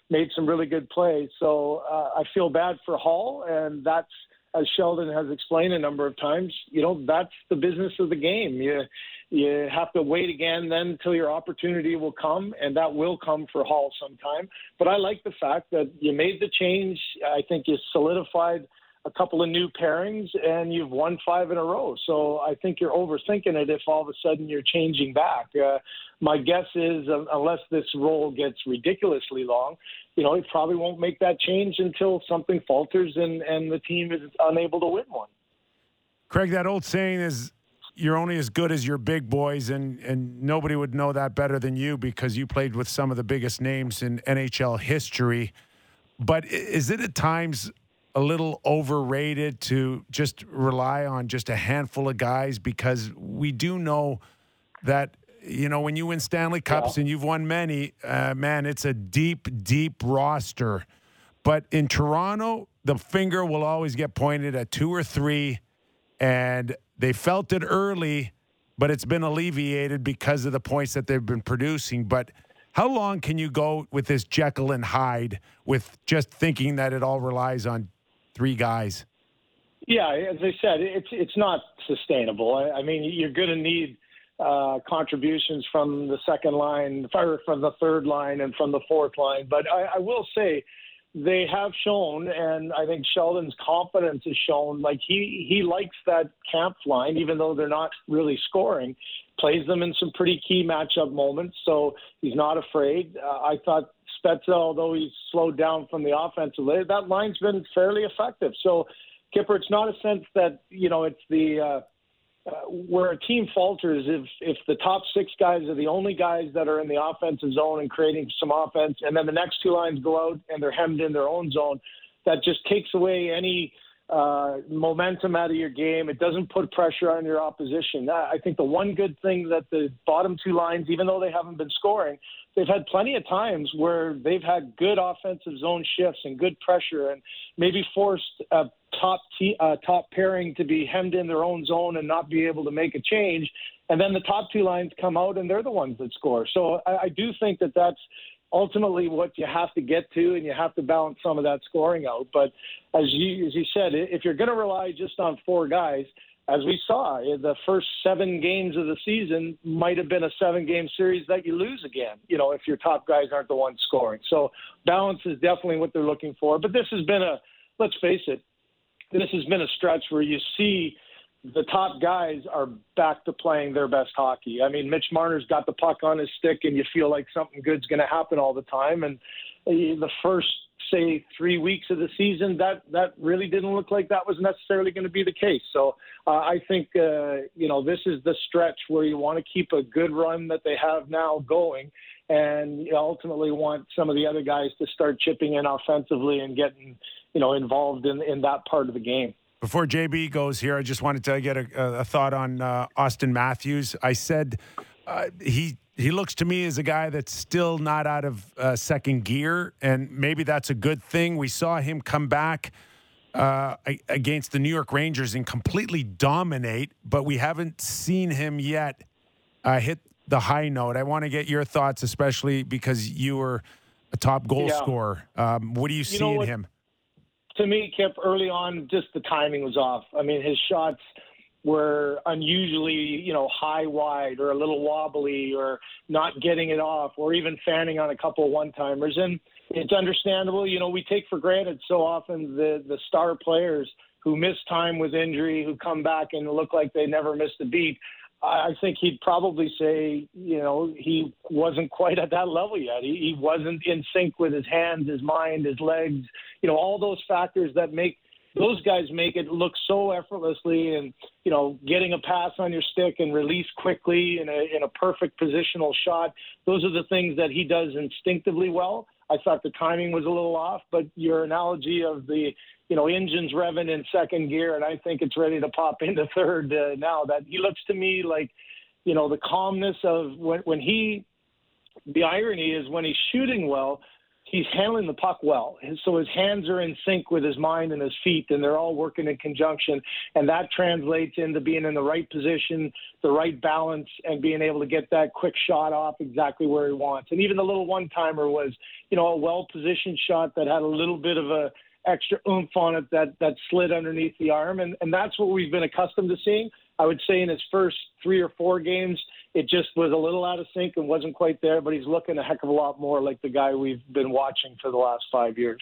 made some really good plays. So uh, I feel bad for Holl, and that's as Sheldon has explained a number of times. You know, that's the business of the game. You you have to wait again then until your opportunity will come, and that will come for Holl sometime. But I like the fact that you made the change. I think you solidified a couple of new pairings, and you've won five in a row. So I think you're overthinking it if all of a sudden you're changing back. Uh, my guess is, uh, unless this role gets ridiculously long, you know, he probably won't make that change until something falters and, and the team is unable to win one. Craig, that old saying is you're only as good as your big boys, and, and nobody would know that better than you because you played with some of the biggest names in NHL history. But is it at times a little overrated to just rely on just a handful of guys because we do know that you know when you win Stanley Cups yeah. and you've won many, uh, man, it's a deep, deep roster. But in Toronto, the finger will always get pointed at two or three, and they felt it early, but it's been alleviated because of the points that they've been producing. But how long can you go with this Jekyll and Hyde with just thinking that it all relies on three guys? Yeah, as I said, it's it's not sustainable. I, I mean, you're going to need uh, contributions from the second line, from the third line, and from the fourth line. But I, I will say they have shown, and I think Sheldon's confidence has shown, like he he likes that camp line, even though they're not really scoring. Plays them in some pretty key matchup moments, so he's not afraid. Uh, I thought Spezza, although he's slowed down from the offensive that line's been fairly effective. So, Kipper, it's not a sense that you know it's the uh, uh, where a team falters if if the top six guys are the only guys that are in the offensive zone and creating some offense, and then the next two lines go out and they're hemmed in their own zone. That just takes away any uh, momentum out of your game. It doesn't put pressure on your opposition. I think the one good thing that the bottom two lines, even though they haven't been scoring, they've had plenty of times where they've had good offensive zone shifts and good pressure, and maybe forced a top t- top pairing to be hemmed in their own zone and not be able to make a change. And then the top two lines come out, and they're the ones that score. So I, I do think that that's ultimately what you have to get to, and you have to balance some of that scoring out. But as you as you said, if you're going to rely just on four guys, as we saw, eh, the first seven games of the season might have been a seven-game series that you lose again. You know, if your top guys aren't the ones scoring. So balance is definitely what they're looking for. But this has been a let's face it, this has been a stretch where you see the top guys are back to playing their best hockey. I mean, Mitch Marner's got the puck on his stick, and you feel like something good's going to happen all the time. And the first, say, three weeks of the season, that that really didn't look like that was necessarily going to be the case. So uh, I think uh, you know this is the stretch where you want to keep a good run that they have now going, and you ultimately want some of the other guys to start chipping in offensively and getting you know involved in in that part of the game. Before JB goes here, I just wanted to get a, a thought on uh, Auston Matthews. I said uh, he he looks to me as a guy that's still not out of uh, second gear, and maybe that's a good thing. We saw him come back uh, against the New York Rangers and completely dominate, but we haven't seen him yet uh, hit the high note. I want to get your thoughts, especially because you were a top goal yeah. scorer. Um, what do you, you see in him? To me, Kip, early on, just the timing was off. I mean, his shots were unusually, you know, high wide or a little wobbly or not getting it off or even fanning on a couple one timers. And it's understandable. You know, we take for granted so often the the star players who miss time with injury, who come back and look like they never missed a beat. I think he'd probably say, you know, he wasn't quite at that level yet. He, he wasn't in sync with his hands, his mind, his legs, you know, all those factors that make those guys make it look so effortlessly and you know getting a pass on your stick and release quickly in a in a perfect positional shot those are the things that he does instinctively well i thought the timing was a little off but your analogy of the you know, engines revving in second gear, and I think it's ready to pop into third uh, now. That he looks to me like, you know, the calmness of when when he. The irony is when he's shooting well, he's handling the puck well. And so his hands are in sync with his mind and his feet, and they're all working in conjunction. And that translates into being in the right position, the right balance, and being able to get that quick shot off exactly where he wants. And even the little one timer was, you know, a well positioned shot that had a little bit of a extra oomph on it that that slid underneath the arm, and and that's what we've been accustomed to seeing. I would say in his first three or four games, it just was a little out of sync and wasn't quite there. But he's looking a heck of a lot more like the guy we've been watching for the last five years.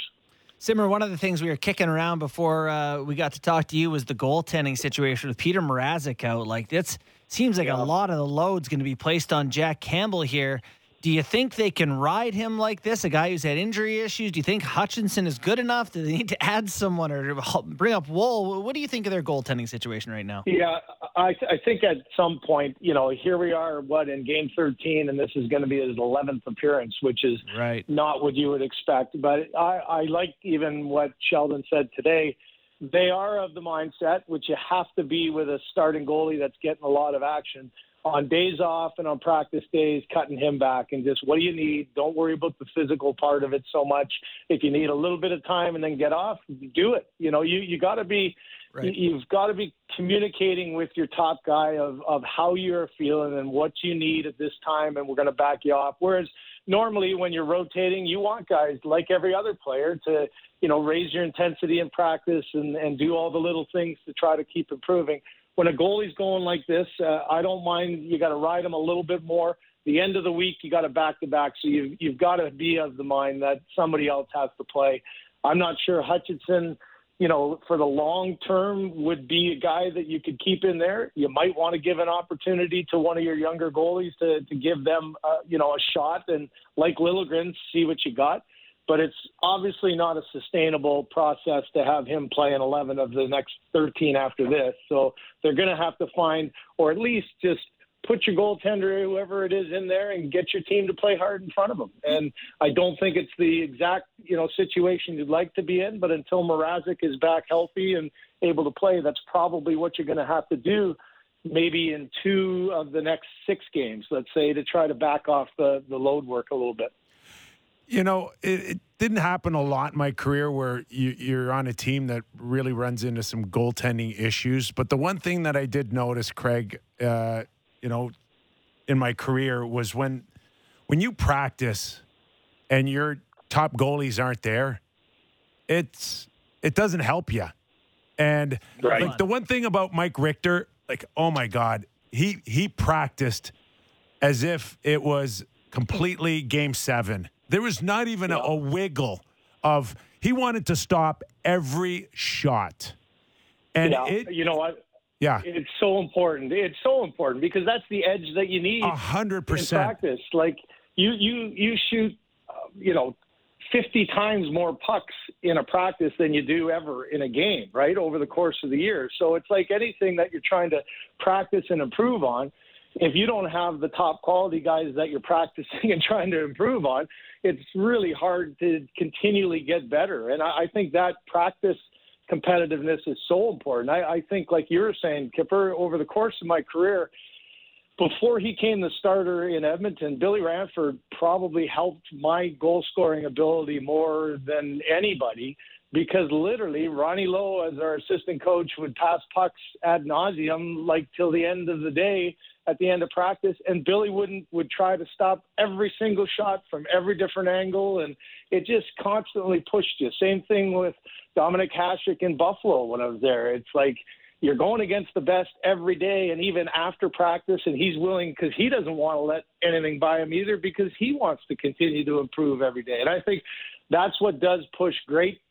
Simmer, one of the things we were kicking around before uh, we got to talk to you was the goaltending situation with Peter Mrazek out. Like, it seems like yeah. a lot of the load's going to be placed on Jack Campbell here. Do you think they can ride him like this, a guy who's had injury issues? Do you think Hutchinson is good enough? Do they need to add someone or bring up Woll? What do you think of their goaltending situation right now? Yeah, I, I think at some point, you know, here we are, what, in game 13, and this is going to be his 11th appearance, which is right. not what you would expect. But I, I like even what Sheldon said today. They are of the mindset, which you have to be with a starting goalie that's getting a lot of action – on days off and on practice days, cutting him back and just what do you need? Don't worry about the physical part of it so much. If you need a little bit of time and then get off, do it. You know, you you got to be right. you've got to be communicating with your top guy of of how you're feeling and what you need at this time, and we're going to back you off. Whereas normally when you're rotating, you want guys like every other player to you know raise your intensity in practice and and do all the little things to try to keep improving when a goalie's going like this, uh, I don't mind. You got to ride him a little bit more. The end of the week, you got to back to back. So you, you've got to be of the mind that somebody else has to play. I'm not sure Hutchinson, you know, for the long term would be a guy that you could keep in there. You might want to give an opportunity to one of your younger goalies to, to give them, uh, you know, a shot and like Liljegren, see what you got but it's obviously not a sustainable process to have him play in 11 of the next 13 after this. So they're going to have to find, or at least just put your goaltender, whoever it is, in there and get your team to play hard in front of them. And I don't think it's the exact you know situation you'd like to be in, but until Mrazek is back healthy and able to play, that's probably what you're going to have to do. Maybe in two of the next six games, let's say, to try to back off the, the load work a little bit. You know, it, it, didn't happen a lot in my career where you, are on a team that really runs into some goaltending issues. But the one thing that I did notice, Craig, uh, you know, in my career was when when you practice and your top goalies aren't there, it's it doesn't help you. And right. like the one thing about Mike Richter, like oh my god, he he practiced as if it was completely game 7 there was not even a, a wiggle of he wanted to stop every shot. And yeah, it, you know what? Yeah, it's so important. It's so important because that's the edge that you need. A hundred percent practice. Like you, you, you shoot, uh, you know, fifty times more pucks in a practice than you do ever in a game, right? Over the course of the year. So it's like anything that you're trying to practice and improve on if you don't have the top quality guys that you're practicing and trying to improve on, it's really hard to continually get better. And I, I think that practice competitiveness is so important. I, I think, like you were saying, Kipper, over the course of my career, before he came the starter in Edmonton, Billy Ranford probably helped my goal scoring ability more than anybody because literally Ronnie Low, as our assistant coach, would pass pucks ad nauseum like till the end of the day at the end of practice, and Billy wouldn't would try to stop every single shot from every different angle, and it just constantly pushed you. Same thing with Dominik Hasek in Buffalo when I was there. It's like you're going against the best every day, and even after practice, and he's willing because he doesn't want to let anything by him either because he wants to continue to improve every day. And I think that's what does push great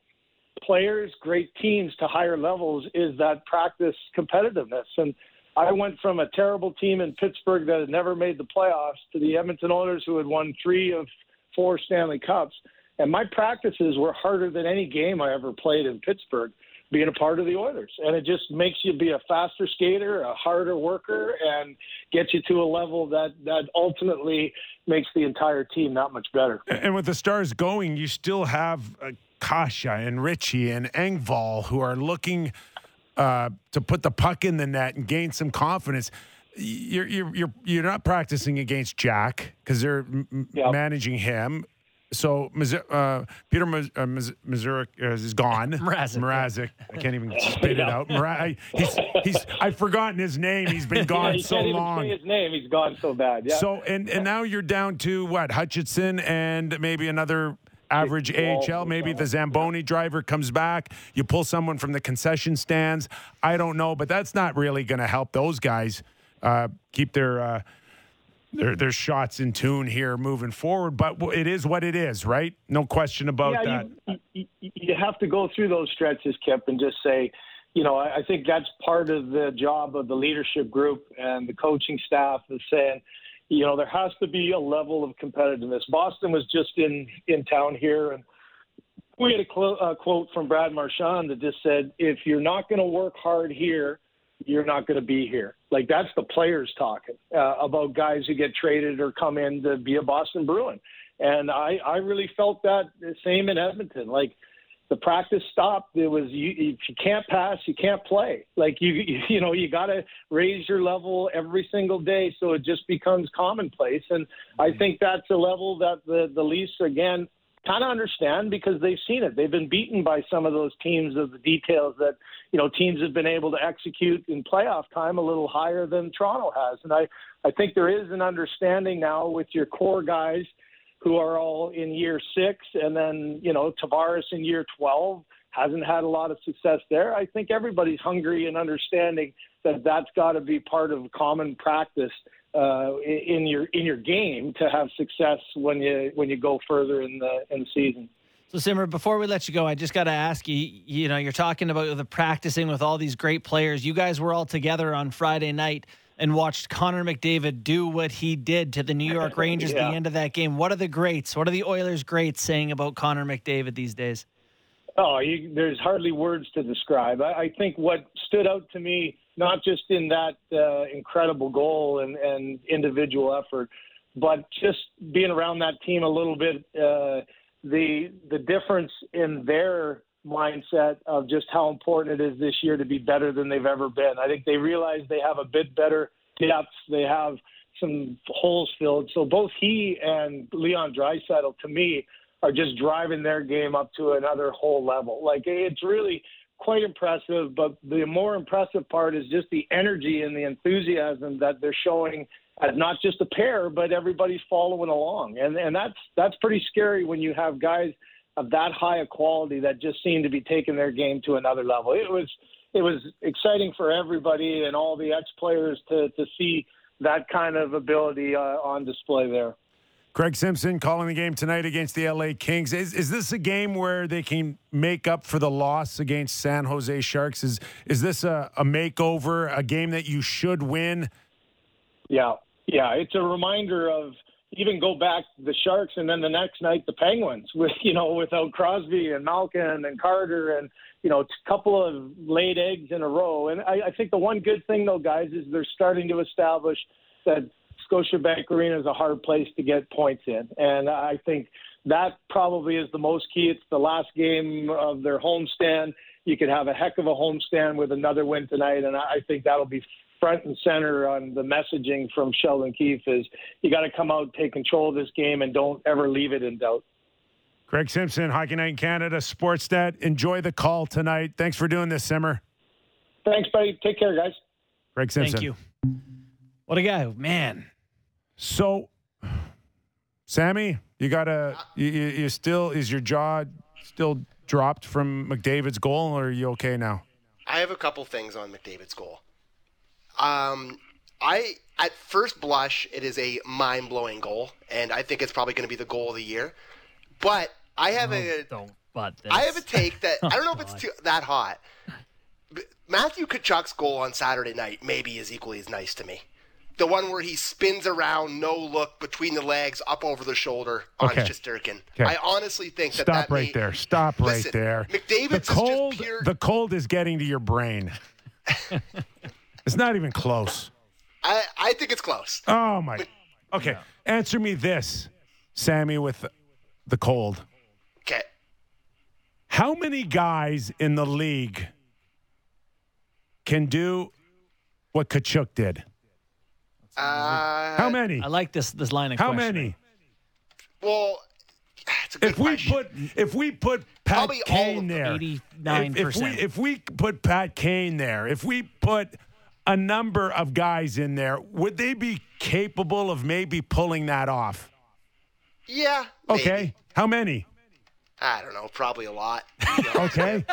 players, great teams to higher levels is that practice competitiveness. And I went from a terrible team in Pittsburgh that had never made the playoffs to the Edmonton Oilers who had won three of four Stanley Cups. And my practices were harder than any game I ever played in Pittsburgh, being a part of the Oilers. And it just makes you be a faster skater, a harder worker, and gets you to a level that, that ultimately makes the entire team that much better. And with the Stars going, you still have uh, Kase and Ritchie and Engvall who are looking – uh, to put the puck in the net and gain some confidence. You're you're you're, you're not practicing against Jack because they're m- yep. managing him. So uh, Peter Missouri uh, uh, is gone. Mrazek. Mrazek. I can't even spit it out. Mraz- he's, he's, I've forgotten his name. He's been gone yeah, so long. his name. He's gone so bad. Yeah. So and and now you're down to what Hutchinson and maybe another average AHL. Maybe the Zamboni driver comes back. You pull someone from the concession stands. I don't know, but that's not really going to help those guys uh, keep their. Uh, their, their shots in tune here moving forward, but it is what it is, right? No question about yeah, that. You, you, you have to go through those stretches, Kip, and just say, you know, I, I think that's part of the job of the leadership group and the coaching staff is saying, you know, there has to be a level of competitiveness. Boston was just in in town here, and we had a cl- quote from Brad Marchand that just said, "If you're not going to work hard here, you're not going to be here." Like that's the players talking uh, about guys who get traded or come in to be a Boston Bruin, and I I really felt that same in Edmonton. Like the practice stopped. It was you, if you can't pass, you can't play. Like you, you, you know, you got to raise your level every single day, so it just becomes commonplace. And I mm-hmm. think that's a level that the the Leafs again kind of understand because they've seen it. They've been beaten by some of those teams of the details that you know teams have been able to execute in playoff time a little higher than Toronto has. And I I think there is an understanding now with your core guys who are all in year six, and then you know Tavares in year twelve hasn't had a lot of success there. I think everybody's hungry and understanding that that's got to be part of common practice uh, in your in your game to have success when you when you go further in the in the season. So Simmer, before we let you go, I just got to ask you. You know, you're talking about the practicing with all these great players. You guys were all together on Friday night and watched Connor McDavid do what he did to the New York Rangers yeah. at the end of that game. What are the greats? What are the Oilers greats saying about Connor McDavid these days? Oh, you, there's hardly words to describe. I, I, think what stood out to me, not just in that uh, incredible goal and, and, individual effort, but just being around that team a little bit, uh, the the difference in their mindset of just how important it is this year to be better than they've ever been. I think they realize they have a bit better depth. They have some holes filled. So both he and Leon Draisaitl, to me, are just driving their game up to another whole level. Like it's really quite impressive. But the more impressive part is just the energy and the enthusiasm that they're showing as not just a pair, but everybody's following along. And and that's that's pretty scary when you have guys – of that high a quality that just seemed to be taking their game to another level. It was it was exciting for everybody and all the ex players to to see that kind of ability uh, on display there. Craig Simpson calling the game tonight against the LA Kings. Is, is this a game where they can make up for the loss against San Jose Sharks? Is is this a, a makeover, a game that you should win? Yeah, yeah. It's a reminder of even go back the Sharks and then the next night the Penguins with you know without Crosby and Malkin and Carter and you know a couple of laid eggs in a row. And I, I think the one good thing though, guys, is they're starting to establish that Scotiabank Arena is a hard place to get points in, and I think that probably is the most key. It's the last game of their homestand. You could have a heck of a homestand with another win tonight, and I think that'll be front and center on the messaging from Sheldon Keefe is you got to come out, take control of this game, and don't ever leave it in doubt. Craig Simpson, Hockey Night in Canada, Sportsnet. Enjoy the call tonight. Thanks for doing this, Simmer. Thanks, buddy. Take care, guys. Craig Simpson. Thank you. What a guy, man. So, Sammy, you got to, you, you still, is your jaw still dropped from McDavid's goal, or are you okay now? I have a couple things on McDavid's goal. Um, I at first blush, it is a mind blowing goal, and I think it's probably going to be the goal of the year. But I have a don't but this. I have a take that I don't know if it's too, that hot. Matthew Tkachuk's goal on Saturday night maybe is equally as nice to me. The one where he spins around, no look between the legs, up over the shoulder on okay. Shesterkin. Okay. I honestly think that stop that right may, there. Stop right there. McDavid's the cold. Pure... The cold is getting to your brain. It's not even close. I, I think it's close. Oh my. Okay, yeah. answer me this, Sammy, with the cold. Okay. How many guys in the league can do what Tkachuk did? Uh, How many? I like this this line of How many? Well, if we question. put if we put Pat Probably Kane there, eighty nine if, if we percent. if we put Pat Kane there, if we put a number of guys in there, would they be capable of maybe pulling that off? Yeah. Maybe. Okay. How many? I don't know. Probably a lot. okay.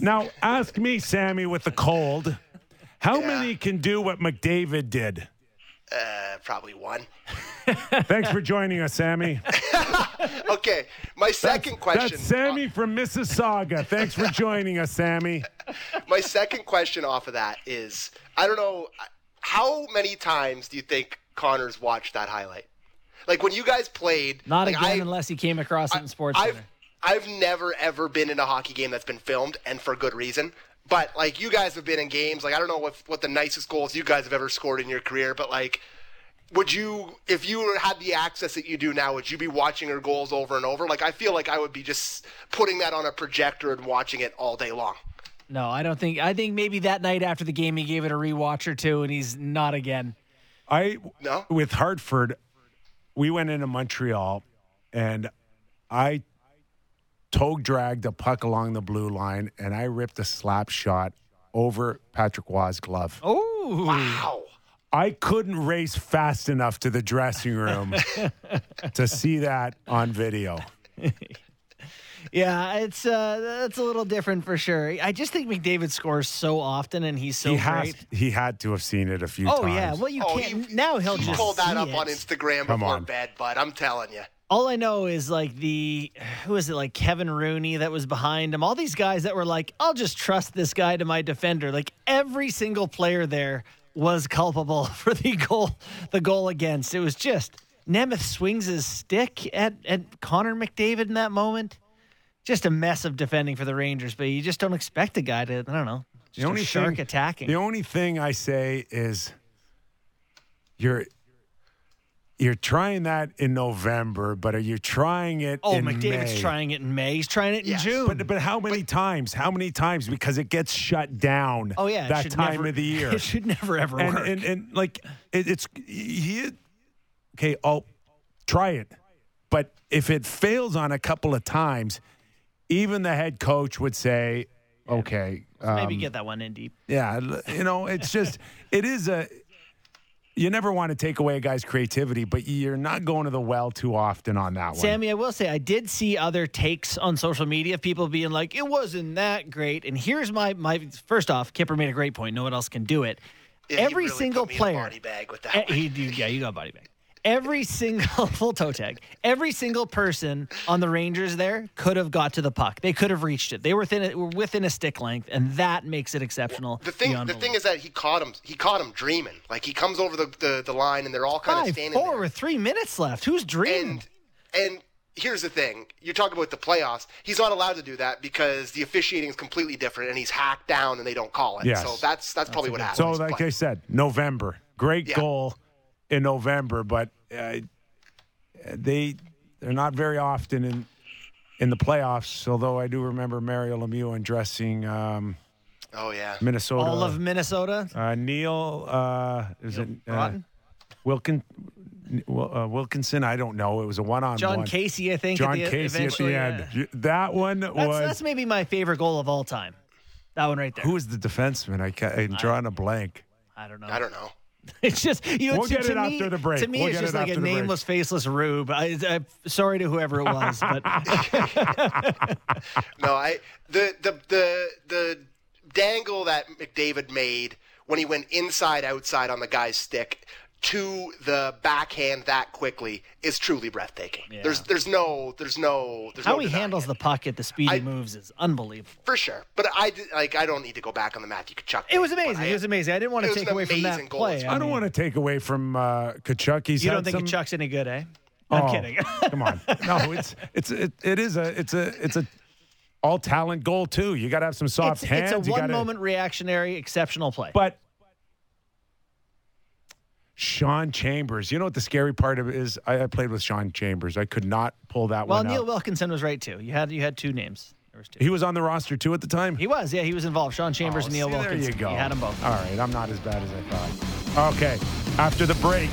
Now ask me, Sammy, with the cold. How Yeah. many can do what McDavid did? Uh, probably one. Thanks for joining us, Sammy. Okay, my second question. That's Sammy from Mississauga. Thanks for joining us, Sammy. my second question off of that is I don't know how many times do you think Connor's watched that highlight? Like when you guys played, Not like, again I- unless he came across it in Sports I've I've never ever been in a hockey game that's been filmed, and for good reason. But like you guys have been in games, like I don't know what what the nicest goals you guys have ever scored in your career, but like. Would you, if you had the access that you do now, would you be watching your goals over and over? Like, I feel like I would be just putting that on a projector and watching it all day long. No, I don't think. I think maybe that night after the game he gave it a rewatch or two, and he's not again. I No? with Hartford, we went into Montreal, and I toe dragged a puck along the blue line, and I ripped a slap shot over Patrick Roy's glove. Oh, Wow. I couldn't race fast enough to the dressing room to see that on video. yeah, it's uh, that's a little different for sure. I just think McDavid scores so often, and he's so he great. he had to have seen it a few Oh times. yeah, well you Oh, can't he- now. He'll He just pulled that see up it. on Instagram Come before on. bed, bud. I'm telling you. All I know is like the who is it like Kevin Rooney that was behind him. All these guys that were like, I'll just trust this guy to my defender. Like every single player there was culpable for the goal, the goal against. It was just Nemeth swings his stick at at Connor McDavid in that moment. Just a mess of defending for the Rangers, but you just don't expect a guy to. I don't know. Just The only shark thing- attacking. The only thing I say is you're you're trying that in November, but are you trying it oh, in McDavid's May? trying it in May. He's trying it in Yes, June. But but how many times? How many times? Because it gets shut down. oh yeah, that time never- of the year. It should never ever and, work. and and like it, it's he. Okay, I'll try it, but if it fails on a couple of times, even the head coach would say, "Okay, Maybe um, get that one in deep. yeah, you know, it's just it is a. You never want to take away a guy's creativity, but you're not going to the well too often on that one. Sammy, I will say I did see other takes on social media of people being like, "It wasn't that great." And here's my my first off, Kipper made a great point. No one else can do it. Yeah, Every really single put me in a player, body bag with that Eh, he, you- yeah, you got body bag. Every single full toe tag. Every single person on the Rangers there could have got to the puck. They could have reached it. They were within a, were within a stick length, and that makes it exceptional. The thing, beyond the thing is that he caught him. He caught him dreaming. Like he comes over the, the, the line, and they're all kind of five, standing four there. with three minutes left. Who's dreaming? And and here's the thing: you're talking about the playoffs. He's not allowed to do that because the officiating is completely different, and he's hacked down, and they don't call it. Yes. So that's that's probably what happened. So, like I said, November, great Yeah. goal in November, but uh, they they're not very often in in the playoffs. Although I do remember Mario Lemieux undressing um, oh yeah, Minnesota. All of Minnesota. uh, Neil, uh, is it uh, Wilkin, uh, Wilkinson? I don't know. It was a one-on-one. Jon Casey, I think. at Jon the- Casey at the yeah. end. That one That's, was. that's maybe my favorite goal of all time. That one right there. who was the defenseman? I ca I'm drawing a blank. I don't know. I don't know. It's just you know. We'll to, get to it me, after the break. To me, We'll it's just it like a after the break. nameless, faceless rube. I, I, sorry to whoever it was, but No, I the the the the dangle that McDavid made when he went inside outside on the guy's stick to the backhand that quickly is truly breathtaking. There's there's no there's no there's how no he denying handles it. the puck at the speed he I- moves is unbelievable. for sure. But I like I don't need to go back on the Matthew Tkachuk. It was amazing. I- It was amazing. I didn't want to take away from that amazing goal. play. It's I don't want to take away from uh, Tkachuk. He's You don't think some, Tkachuk's any good, eh? I'm Oh, kidding. come on. No, it's it's it, it is a it's a it's a all talent goal too. You got to have some soft it's, hands. it's a one gotta- moment reactionary, exceptional play. But Shawn Chambers, you know what the scary part of it is? I, I played with Shawn Chambers. I could not pull that well, one Well, Neil out. Wilkinson was right too. You had you had two names. There was two. he was on the roster too at the time. He was, yeah, he was involved. Shawn Chambers Oh, and Neil see, Wilkinson. There you go. You had them both. All right, I'm not as bad as I thought. Okay, after the break,